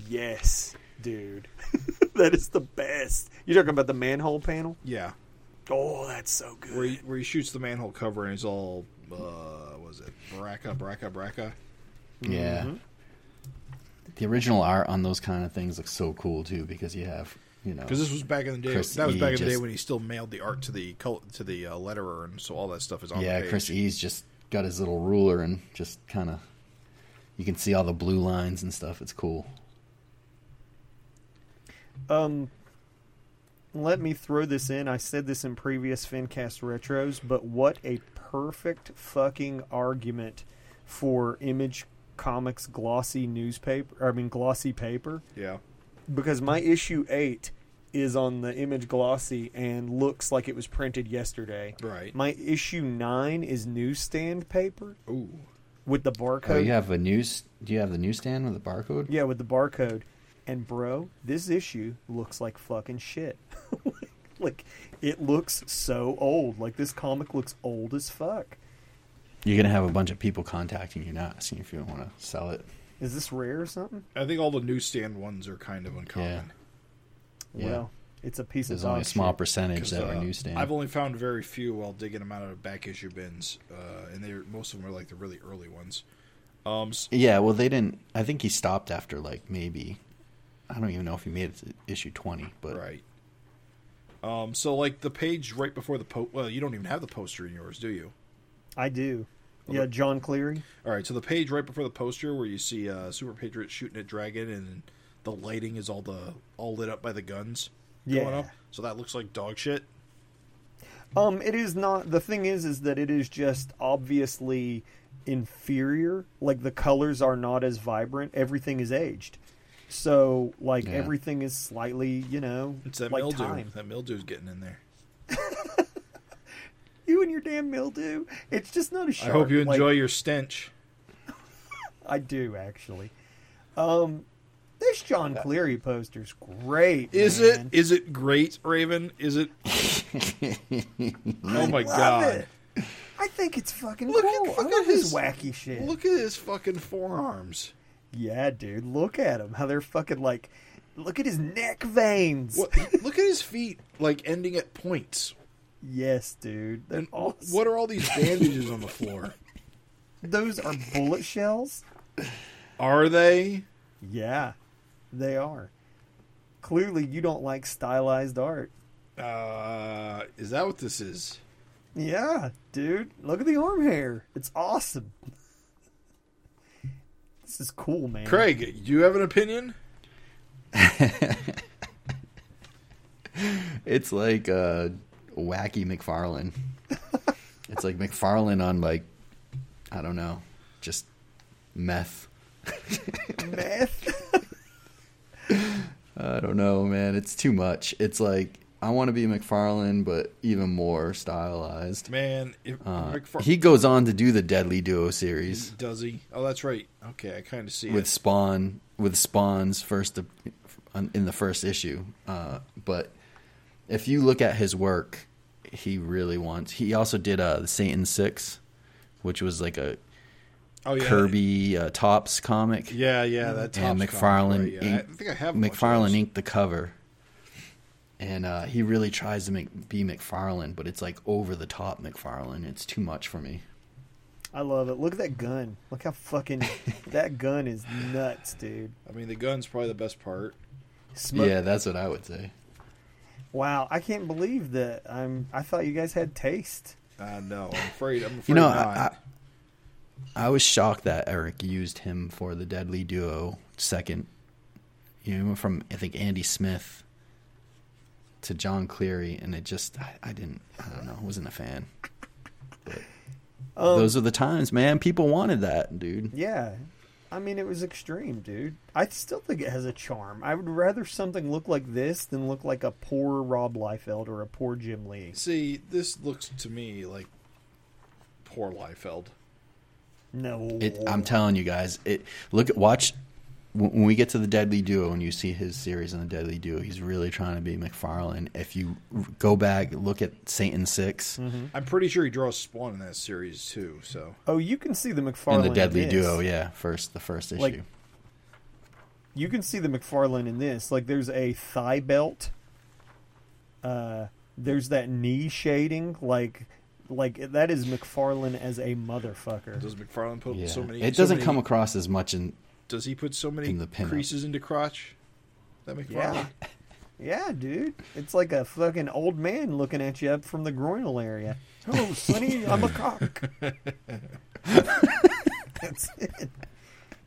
Yes, dude. that is the best. You're talking about the manhole panel? Yeah, Oh, that's so good. where he, where he shoots the manhole cover and he's all uh, what was it Baraka Baraka Baraka? Yeah. Mm-hmm. The original art on those kind of things looks so cool too because you have, you know, Because this was back in the day. Chris that was E back in the day when he still mailed the art to the col- to the uh, letterer, and so all that stuff is on. yeah, the page. Chris E's just got his little ruler and just kind of you can see all the blue lines and stuff. It's cool. Um, let me throw this in. I said this in previous FinCast retros, but what a perfect fucking argument for Image Comics glossy newspaper. I mean, glossy paper. Yeah, Because my issue eight is on the Image glossy and looks like it was printed yesterday. right. My issue nine is newsstand paper Ooh, with the barcode. Oh, you have a news? Do you have the newsstand with the barcode? Yeah, with the barcode. And bro, this issue looks like fucking shit. like it looks so old. Like this comic looks old as fuck. You're gonna have a bunch of people contacting you now, asking if you want to sell it. Is this rare or something? I think all the newsstand ones are kind of uncommon. Yeah. Well, it's a piece There's of only a small shit. percentage 'Cause, that uh, are newsstand. I've only found very few while digging them out of back issue bins, uh, and they are most of them are like the really early ones. Um, s- Yeah, well, they didn't. I think he stopped after like maybe. I don't even know if he made it to issue twenty, but right. Um, so like the page right before the po well, you don't even have the poster in yours, do you? I do. Yeah, John Cleary. All right, so the page right before the poster where you see uh, Super Patriot shooting at Dragon and the lighting is all the all lit up by the guns Yeah. going up. So that looks like dog shit. Um, it is not. The thing is, is that it is just obviously inferior. Like the colors are not as vibrant. Everything is aged, so like Yeah. everything is slightly, you know, It's that like mildew. time. That mildew's getting in there. You and your damn mildew. It's just not a I I hope you Like, enjoy your stench. I do actually. Um, this John Cleary poster's great. Is man. it? Is it great, Raven? Is it? oh my Love god! it. I think it's fucking Look at- look I at his his- wacky shit. Look at his fucking forearms. Yeah, dude. Look at him. How they're fucking like. Look at his neck veins. What? look at his feet, like ending at points. Yes, dude. They're And awesome. what are all these bandages on the floor? Those are bullet shells. Are they? Yeah, they are. Clearly, you don't like stylized art. Uh, is that what this is? Yeah, dude. Look at the arm hair. It's awesome. This is cool, man. Craig, do you have an opinion? It's like uh, wacky McFarlane. it's like McFarlane on like I don't know, just meth. Meth. I don't know, man. It's too much. It's like I want to be McFarlane, but even more stylized. Man, if Uh, McFar- he goes on to do the Deadly Duo series does he? Oh, that's right. Okay, I kind of see with it. Spawn, with Spawn's first in the first issue. Uh, but if you look at his work, he really wants. He also did uh, the Satan Six, which was like a Oh yeah, Kirby uh, Topps comic. Yeah, yeah, that and McFarlane comic, right, yeah. I think I have a bunch of McFarlane those. inked the cover, and uh, he really tries to make be McFarlane, but it's like over the top McFarlane. It's too much for me. I love it. Look at that gun. Look how fucking that gun is nuts, dude. I mean, the gun's probably the best part. Smoke. Yeah, that's what I would say. Wow, I can't believe that. I'm. I thought you guys had taste. Uh, no, I'm afraid. I'm afraid You know, not. I, I, I was shocked that Eric used him for the Deadly Duo second. You know, from I think Andy Smith to John Cleary, and it just I, I didn't I don't know I wasn't a fan. But Um, those are the times, man. People wanted that, dude. Yeah. I mean, it was extreme, dude. I still think it has a charm. I would rather something look like this than look like a poor Rob Liefeld or a poor Jim Lee. See, this looks to me like poor Liefeld. No. It, I'm telling you guys, it look at watch when when we get to the Deadly Duo and you see his series on the Deadly Duo. He's really trying to be McFarlane. If you go back, look at Satan 6 I'm pretty sure he draws Spawn in that series too. So Oh, you can see the McFarlane in the Deadly in this. Duo, yeah, first the first issue. Like- You can see the McFarlane in this. Like, there's a thigh belt. Uh, there's that knee shading. Like, like that is McFarlane as a motherfucker. does McFarlane put yeah. so many? it doesn't many- come across as much in Does he put so many in the pinup. creases into crotch? That McFarlane. Yeah. Yeah, dude. It's like a fucking old man looking at you up from the groinal area. Oh, Sonny, I'm a cock. That's it.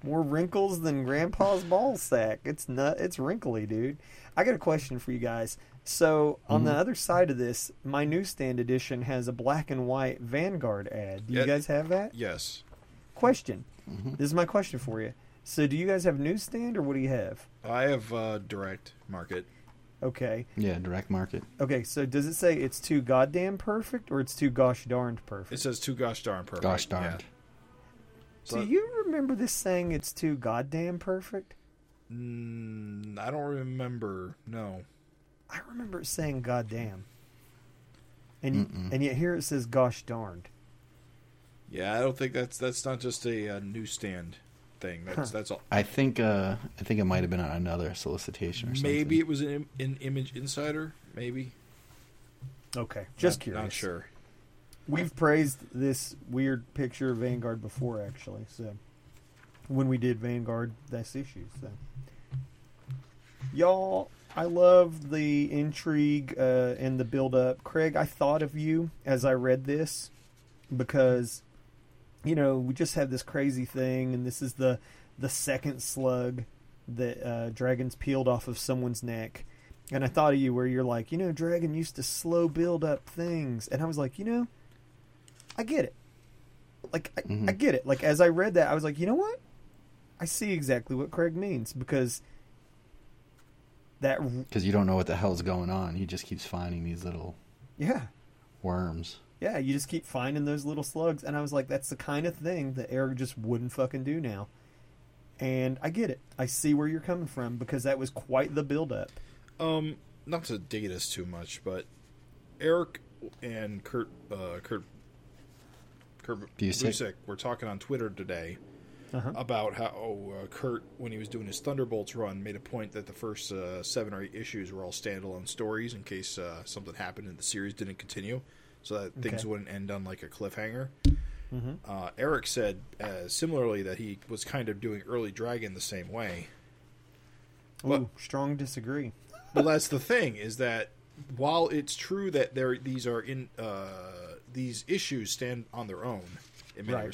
More wrinkles than Grandpa's ball sack. It's nut. It's wrinkly, dude. I got a question for you guys. So on the other side of this, my newsstand edition has a black and white Vanguard ad. Do you Yeah. guys have that? Yes. Question. This is my question for you. So do you guys have newsstand or what do you have? I have uh, direct market. Okay. yeah direct market. Okay, so does it say it's too goddamn perfect or it's too gosh darned perfect? It says too gosh darn perfect. Gosh darned. So- Do you remember this saying it's too goddamn perfect? Mm, I don't remember. No. I remember it saying goddamn. And Mm-mm. and yet here it says gosh darned. Yeah, I don't think that's that's not just a uh, newsstand thing. That's Huh. that's all. I think uh I think it might have been on another solicitation or something. Maybe it was an, an Image Insider. Maybe. Okay, just Not- curious. Not sure. We've praised this weird picture of Vanguard before, actually. So when we did Vanguard, that's issues. So y'all, I love the intrigue uh, and the build up. Craig, I thought of you as I read this because you know we just had this crazy thing, and this is the the second slug that uh, dragons peeled off of someone's neck, and I thought of you where you're like, you know, dragon used to slow build up things, and I was like, you know, I get it. Like I, Mhm. I get it. Like as I read that, I was like, you know what? I see exactly what Craig means because that Because you don't know what the hell's going on. He just keeps finding these little yeah worms. yeah you just keep finding those little slugs, and I was like, that's the kind of thing that Eric just wouldn't fucking do now. And I get it. I see where you're coming from because that was quite the build up. Um, not to date us too much, but Eric and Kurt, uh, Kurt, Kurt Busiek. Busiek were talking on Twitter today Uh-huh. about how oh, uh, Kurt, when he was doing his Thunderbolts run, made a point that the first uh, seven or eight issues were all standalone stories in case uh, something happened and the series didn't continue, so that things Okay. wouldn't end on like a cliffhanger. Mhm. Uh, Eric said uh, similarly that he was kind of doing early Dragon the same way. Well- Ooh, strong disagree. well, that's the thing is that while it's true that there these are in uh, these issues stand on their own in many Right, right.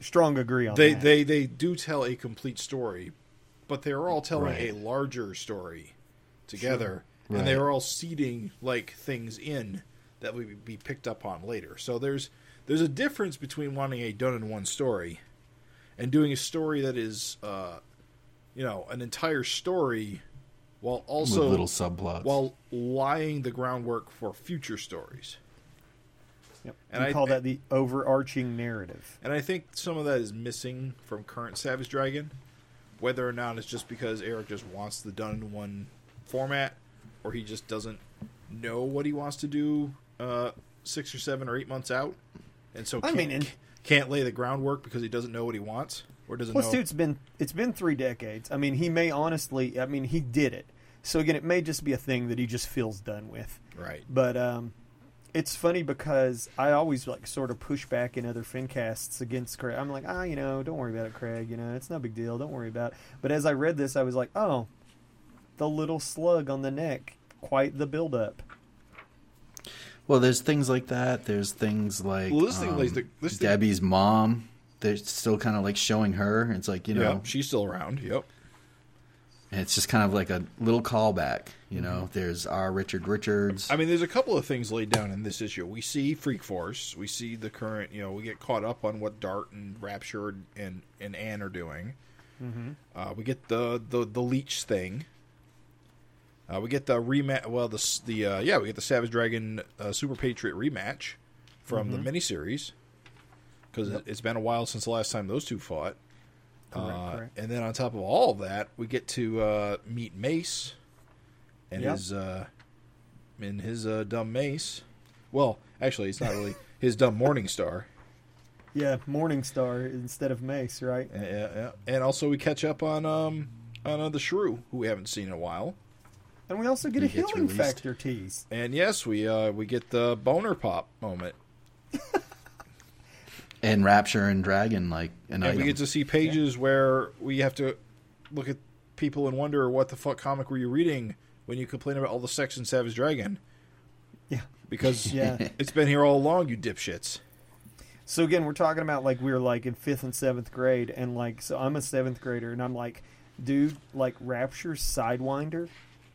Strong agree on they that. they they do tell a complete story, but they are all telling Right. a larger story together, Sure. and they are all seeding like things in that will be picked up on later. So there's there's a difference between wanting a done in one story and doing a story that is uh, you know an entire story while also with little subplots. while laying the groundwork for future stories. Yep. And we I- call that the overarching narrative. And I think some of that is missing from current Savage Dragon. Whether or not it's just because Eric just wants the done in one format, or he just doesn't know what he wants to do uh, six or seven or eight months out, and so I can't, mean, and- can't lay the groundwork because he doesn't know what he wants or doesn't Plus, know. dude, it's been it's been three decades. I mean, he may honestly. I mean, he did it. So again, it may just be a thing that he just feels done with. right. But um, it's funny because I always like sort of push back in other fincasts against Craig. I'm like, ah, you know, don't worry about it, Craig. You know, it's no big deal. Don't worry about it. But as I read this, I was like, oh, the little slug on the neck, quite the build-up. well, there's things like that. There's things like, Well, this thing- um, like, the- this thing- Debbie's mom. They're still kind of like showing her. It's like you know, Yep, she's still around. Yep. And it's just kind of like a little callback. You know, there's our Richard Richards. Mm-hmm. I mean, there's a couple of things laid down in this issue. We see Freak Force. We see the current. You know, we get caught up on what Dart and Rapture and and Anne are doing. Uh, we get the the the Leech thing. Uh, we get the rematch. Well, the the uh, yeah, we get the Savage Dragon uh, Super Patriot rematch from the miniseries because it, it's been a while since the last time those two fought. Correct, Uh, correct. And then on top of all of that, we get to uh, meet Mace and Yep. his uh, in his uh, dumb Mace. Well, actually, it's not really his dumb Morning Star. Yeah, Morningstar instead of Mace, right? Yeah, yeah. And also, we catch up on um on uh, the Shrew, who we haven't seen in a while. And we also get a He gets healing released. factor tease. And yes, we uh, we get the boner pop moment, and Rapture and Dragon, like an and item. we get to see pages where we have to look at people and wonder what the fuck comic were you reading when you complain about all the sex in Savage Dragon Yeah. because Yeah. it's been here all along, you dipshits. So again, we're talking about like we were like in fifth and seventh grade, and like so I'm a seventh grader, and I'm like, dude, like Rapture's Sidewinder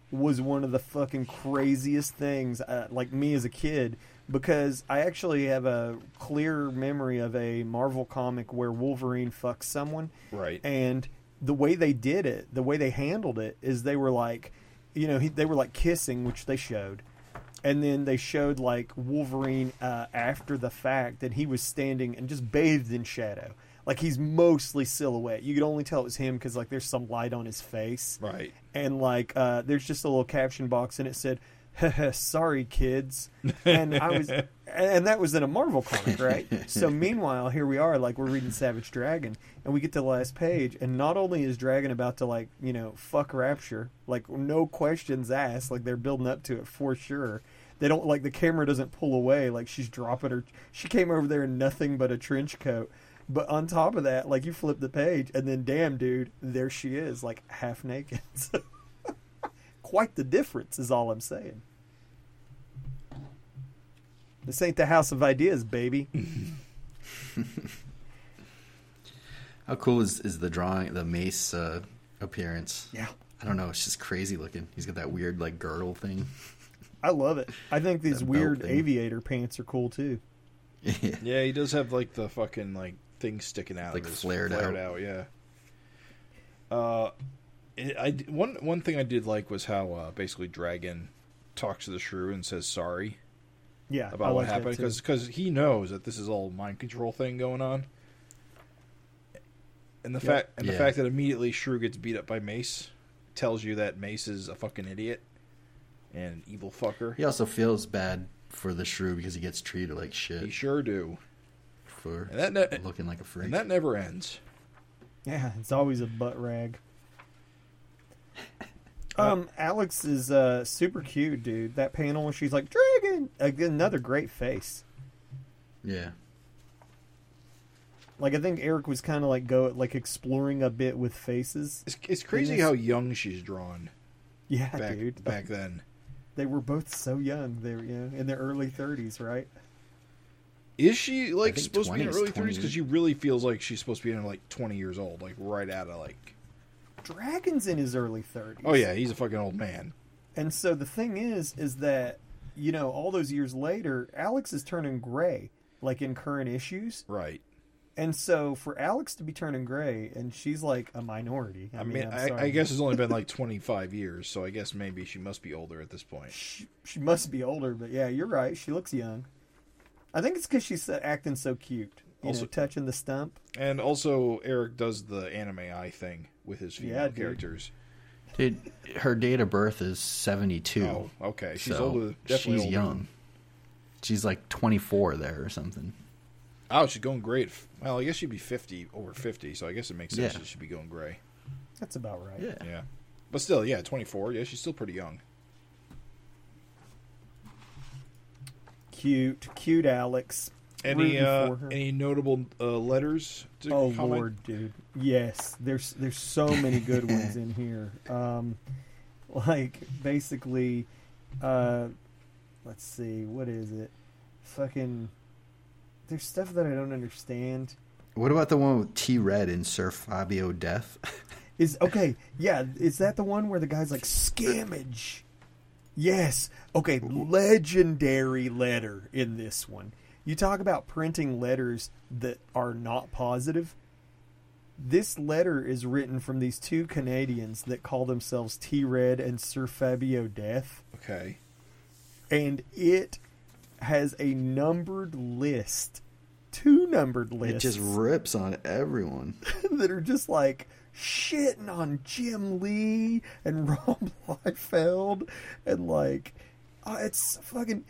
was one of the fucking craziest things. Uh, like me as a kid, because I actually have a clear memory of a Marvel comic where Wolverine fucks someone, Right. and the way they did it, the way they handled it, is they were like, you know, he, they were like kissing, which they showed, and then they showed like Wolverine uh, after the fact, that he was standing and just bathed in shadow, like he's mostly silhouette. You could only tell it was him because like there's some light on his face, Right. and like uh, there's just a little caption box, and it said. Sorry, kids, and I was, and that was in a Marvel comic, right? So meanwhile, here we are, like we're reading Savage Dragon, and we get to the last page, and not only is Dragon about to like you know fuck Rapture, like no questions asked, like they're building up to it for sure. They don't like the camera doesn't pull away, like she's dropping her. She came over there in nothing but a trench coat. But on top of that, like you flip the page, and then damn, dude, there she is, like half naked. So, Quite the difference, is all I'm saying. This ain't the house of ideas, baby. How cool is, is the drawing, the Mace uh, appearance. Yeah. I don't know. It's just crazy looking. He's got that weird like girdle thing. I love it. I think these weird thing. aviator pants are cool too. yeah. Yeah, he does have like the fucking like thing sticking out, Like of his, flared out. Yeah. Uh, it, I d- one one thing I did like was how uh, basically Dragon talks to the shrew and says sorry Yeah, I about what happened too. because he knows that this is all mind control thing going on. And the Yep. fact and the fact that immediately Shrew gets beat up by Mace tells you that Mace is a fucking idiot and an evil fucker. He also feels bad for the shrew because he gets treated like shit He sure do. for And that ne- looking like a freak. and that never ends. Yeah, it's always a butt rag. Um, Alex is uh super cute, dude. That panel when she's like dragon, like, another great face. yeah. Like I think Eric was kind of like go like exploring a bit with faces. It's, it's crazy how young she's drawn Yeah, back dude. back then. They were both so young. They were you know in their early thirties, right? Is she like think supposed to be in her early thirties? Because she really feels like she's supposed to be in like twenty years old, like right out of like. Dragon's in his early thirties. Oh yeah, he's a fucking old man. And so the thing is, is that you know all those years later, Alex is turning gray, like in current issues. Right. And so for Alex to be turning gray, and she's like a minority. I, I mean, mean, I. I guess it's only been like twenty five years, so I guess maybe she must be older at this point. she, she must be older, but yeah, you're right. She looks young. I think it's because she's uh, acting so cute. You Also- know, touching the stump. And also, Eric does the anime eye thing with his female Yeah, dude. characters. Dude, her date of birth is 72. Oh, okay. She's so older. Definitely she's older. young. She's like 24 there or something. Oh, she's going great. Well, I guess she'd be fifty, over fifty. So I guess it makes sense Yeah. that she'd be going gray. That's about right. Yeah. Yeah, but still, yeah, twenty four. Yeah, she's still pretty young. Cute, cute Alex. Any uh, any notable uh, letters? To Oh comment? lord, dude. Yes, there's there's so many good ones in here. Um, like basically, uh, let's see, what is it? Fucking, there's stuff that I don't understand. What about the one with T Red and Sir Fabio Death? Is okay, yeah. Is that the one where the guy's like scammage? Yes. Okay, legendary letter in this one. You talk about printing letters that are not positive. This letter is written from these two Canadians that call themselves T Red and Sir Fabio Death, Okay. and it has a numbered list, two numbered lists. it just rips on everyone. that are just like shitting on Jim Lee and Rob Liefeld and like uh, it's fucking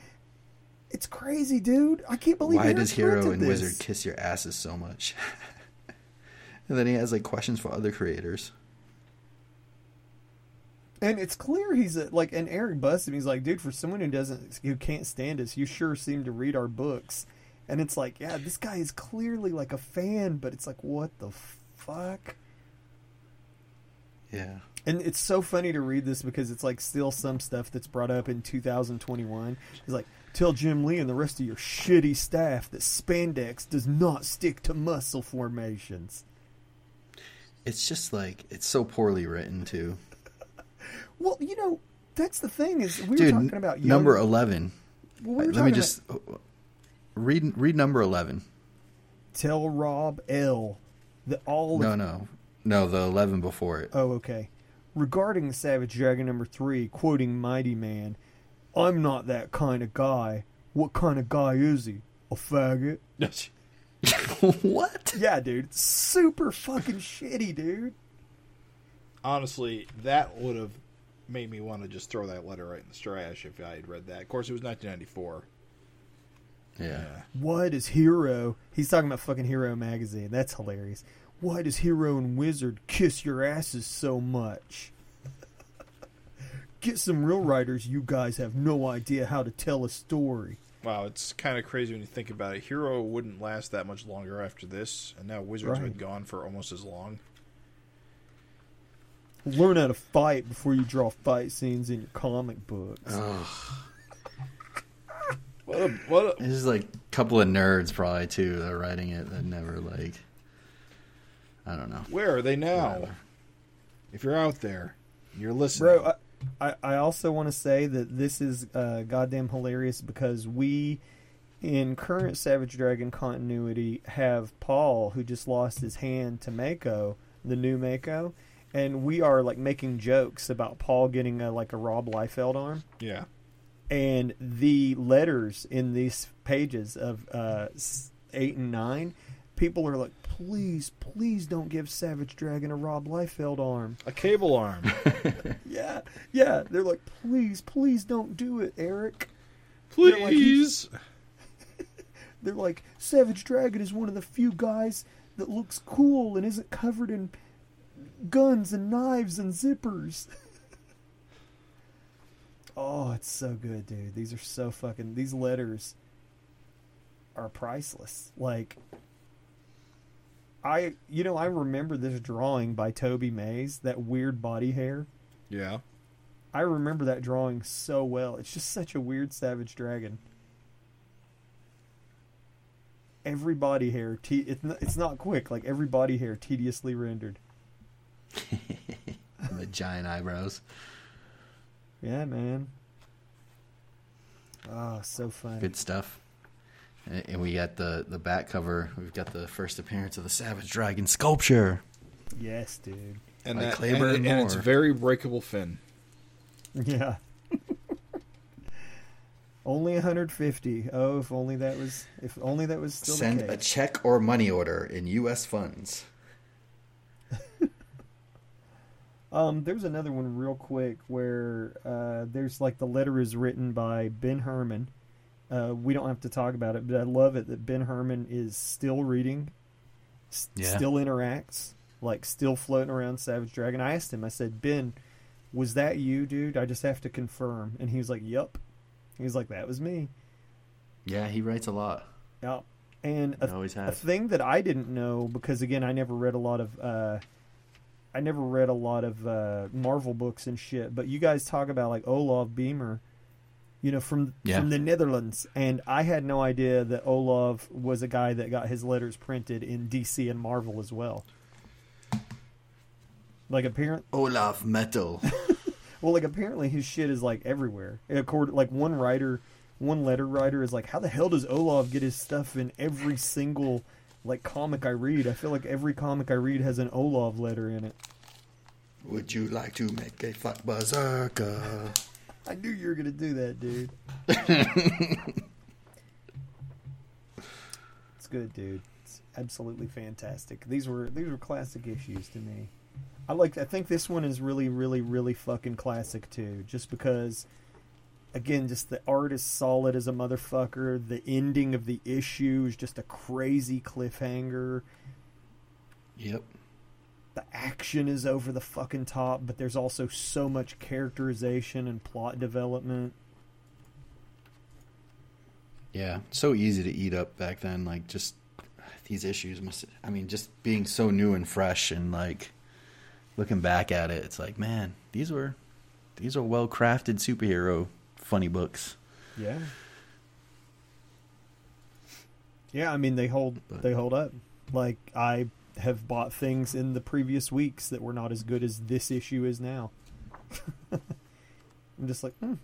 it's crazy, dude. I can't believe Why does Hero and this. Wizard kiss your asses so much? and then he has like questions for other creators. And it's clear he's a, like, and Eric busts him. He's like, dude, for someone who doesn't, who can't stand us, you sure seem to read our books. And it's like, yeah, this guy is clearly like a fan, but it's like, what the fuck? Yeah. And it's so funny to read this because it's like still some stuff that's brought up in 2021. It's like, tell Jim Lee and the rest of your shitty staff that spandex does not stick to muscle formations. It's just like it's so poorly written too. Well, you know, that's the thing is we were talking about young, number 11. well, we Let me just read read number 11. tell Rob L that all No, of no. No, the 11 before it. Oh, okay. Regarding the Savage Dragon number three, quoting Mighty Man, I'm not that kind of guy. What kind of guy is he? A faggot? what? Yeah, dude. Super fucking shitty, dude. Honestly, that would have made me want to just throw that letter right in the trash if I had read that. Of course, it was 1994. Yeah. Why does Hero. He's talking about fucking Hero magazine. That's hilarious. Why does Hero and Wizard kiss your asses so much? Get some real writers. You guys have no idea how to tell a story. Wow, it's kind of crazy when you think about it. Hero wouldn't last that much longer after this, and now Wizards have Right. been gone for almost as long. Learn how to fight before you draw fight scenes in your comic books. Ugh. What a, what a, This is like a couple of nerds probably too that are writing it that never like I don't know. where are they now? Whatever. if you're out there, you're listening. Bro, I, I, I also want to say that this is uh, goddamn hilarious because we, in current Savage Dragon continuity, have Paul who just lost his hand to Mako, the new Mako, and we are like making jokes about Paul getting a like a Rob Liefeld arm, yeah. and the letters in these pages of uh, eight and nine, people are like, please, please don't give Savage Dragon a Rob Liefeld arm. A cable arm. Yeah, yeah. They're like, please, please don't do it, Erik. They're like, Please. They're like, Savage Dragon is one of the few guys that looks cool and isn't covered in guns and knives and zippers. oh, it's so good, dude. These are so fucking. These letters are priceless. Like, I, you know, I remember this drawing by Toby Mays, that weird body hair. yeah. I remember that drawing so well. It's just such a weird savage dragon. Every body hair, te- it's not, it's not quick. Like every body hair, tediously rendered. the giant eyebrows. Yeah, man. Oh, so fun. Good stuff. And and we got the the back cover. We've got the first appearance of the Savage Dragon sculpture. Yes, dude. And, Like that, Kleber and, and and it's very breakable fin. Yeah. only 150. Oh, if only that was if only that was still Send the a check or money order in U.S. funds. Um, there's another one real quick where uh, there's like the letter is written by Ben Herman. Uh, we don't have to talk about it, but I love it that Ben Herman is still reading, s- Yeah. still interacts, like still floating around Savage Dragon. I asked him, I said, Ben, was that you, dude? I just have to confirm. And he was like, Yup. He was like, That was me. Yeah, he writes a lot. Yeah. And a, a thing that I didn't know because again I never read a lot of uh I never read a lot of uh Marvel books and shit, but you guys talk about like Olav Beemer, you know, from Yeah. from the Netherlands and I had no idea that Olav was a guy that got his letters printed in DC and Marvel as well. Like apparent Olaf Metal. well, like apparently his shit is like everywhere. According, like one writer, one letter writer is like, how the hell does Olav get his stuff in every single like comic I read? I feel like every comic I read has an Olav letter in it. Would you like to make a fuck berserker? I knew you were gonna do that, dude. it's good, dude. It's absolutely fantastic. These were these were classic issues to me. I like. I think this one is really, really, really fucking classic too. Just because, again, just the art is solid as a motherfucker. The ending of the issue is just a crazy cliffhanger. Yep. The action is over the fucking top, but there's also so much characterization and plot development. Yeah, so easy to eat up back then. Like just these issues must. I mean, just being so new and fresh, and like looking back at it, it's like, man, these were these are well crafted superhero funny books. Yeah. Yeah, I mean they hold But- they hold up. Like I have bought things in the previous weeks that were not as good as this issue is now. I'm just like, hmm.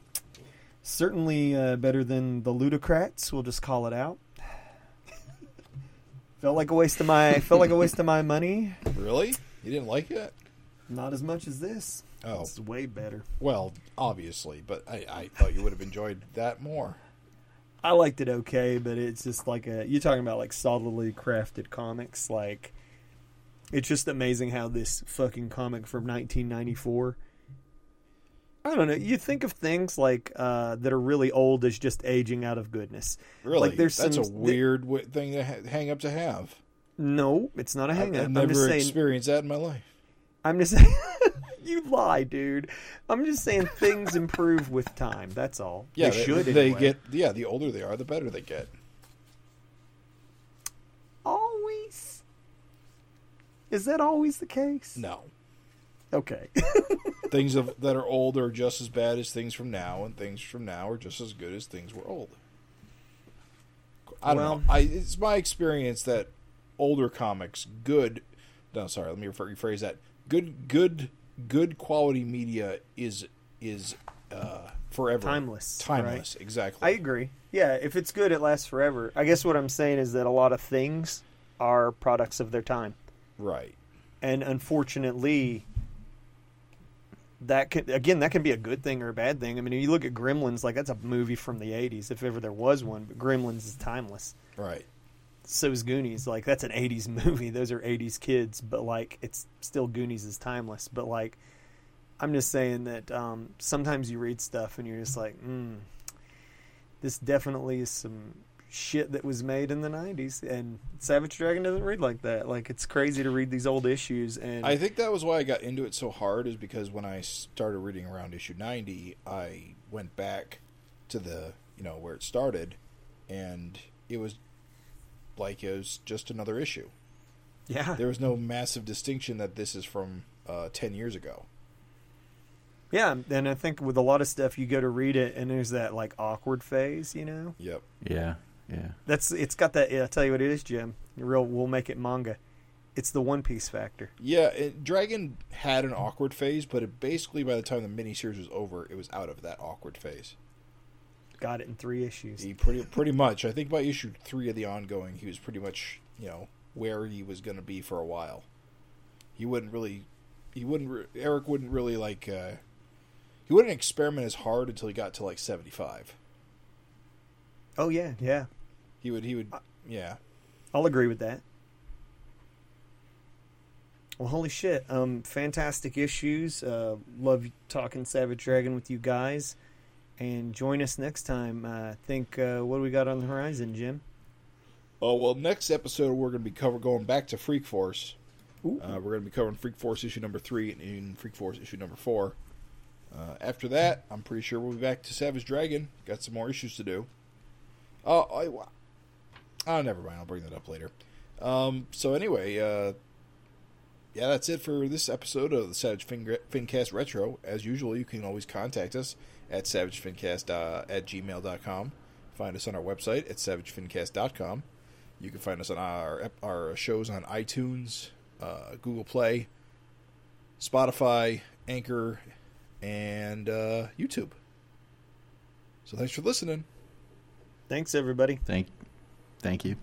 certainly uh, better than the Ludocrats. We'll just call it out. felt like a waste of my felt like a waste of my money. Really? You didn't like it? Not as much as this. Oh. it's way better. Well, obviously, but I, I thought you would have enjoyed that more. I liked it okay, but it's just like a you're talking about like solidly crafted comics. Like it's just amazing how this fucking comic from 1994. I don't know. You think of things like uh, that are really old as just aging out of goodness. Really? Like, there's That's some- a weird w- thing to ha- hang up to have. No, it's not a hang up. I've I'm never just saying. experienced that in my life. I'm just saying. you lie, dude. I'm just saying things improve with time. That's all. Yeah, they, they, should. they anyway. get. Yeah, the older they are, the better they get. always. Is that always the case? No, Okay. things of, that are old are just as bad as things from now, and things from now are just as good as things were old. I don't Well- know. I, it's my experience that older comics, good. No, sorry. Let me rephrase that. Good, good good quality media is is uh, forever Timeless, Timeless, exactly. I agree. Yeah, if it's good, it lasts forever. I guess what I'm saying is that a lot of things are products of their time, right. and unfortunately, that can again that can be a good thing or a bad thing. I mean, you look at Gremlins, like that's a movie from the '80s, if ever there was one. But Gremlins is timeless. Right. So is Goonies. Like that's an '80s movie. Those are '80s kids, but like it's still Goonies is timeless. But like, I'm just saying that um, sometimes you read stuff and you're just like, mm, this definitely is some shit that was made in the '90s. And Savage Dragon doesn't read like that. Like it's crazy to read these old issues. And I think that was why I got into it so hard is because when I started reading around issue 90, I went back to the, you know, where it started and it was like it was just another issue. yeah, There was no massive distinction that this is from uh, 10 years ago. yeah. And I think with a lot of stuff, you go to read it and there's that like awkward phase, you know. Yep. Yeah, yeah. That's it's got that. Yeah, I'll tell you what it is, Jim. Real, we'll make it manga. It's the One Piece factor. Yeah, it, Dragon had an awkward phase, but it basically by the time the miniseries was over, it was out of that awkward phase. Got it in three issues. He pretty pretty much. I think by issue three of the ongoing, he was pretty much you know where he was going to be for a while. He wouldn't really, he wouldn't. Re- Erik wouldn't really like. Uh, he wouldn't experiment as hard until he got to like seventy five. Oh yeah, yeah. He would. He would. Yeah. I'll agree with that. Well, holy shit! Um, fantastic issues. Uh, love talking Savage Dragon with you guys, and join us next time. Uh, I think uh, what do we got on the horizon, Jim? Oh well, next episode we're going to be cover going back to Freak Force. Uh, we're going to be covering Freak Force issue number three and, Freak Force issue number four. Uh, after that, I'm pretty sure we'll be back to Savage Dragon. Got some more issues to do. Oh, I, oh, never mind. I'll bring that up later. Um, so anyway, uh, yeah, that's it for this episode of the Savage fin- Fincast Retro. As usual, you can always contact us at savagefincast uh, at gmail.com. Find us on our website at savagefincast.com. You can find us on our our shows on iTunes, uh, Google Play, Spotify, Anchor, and uh, YouTube. So thanks for listening. Thanks, everybody. Thank, thank you.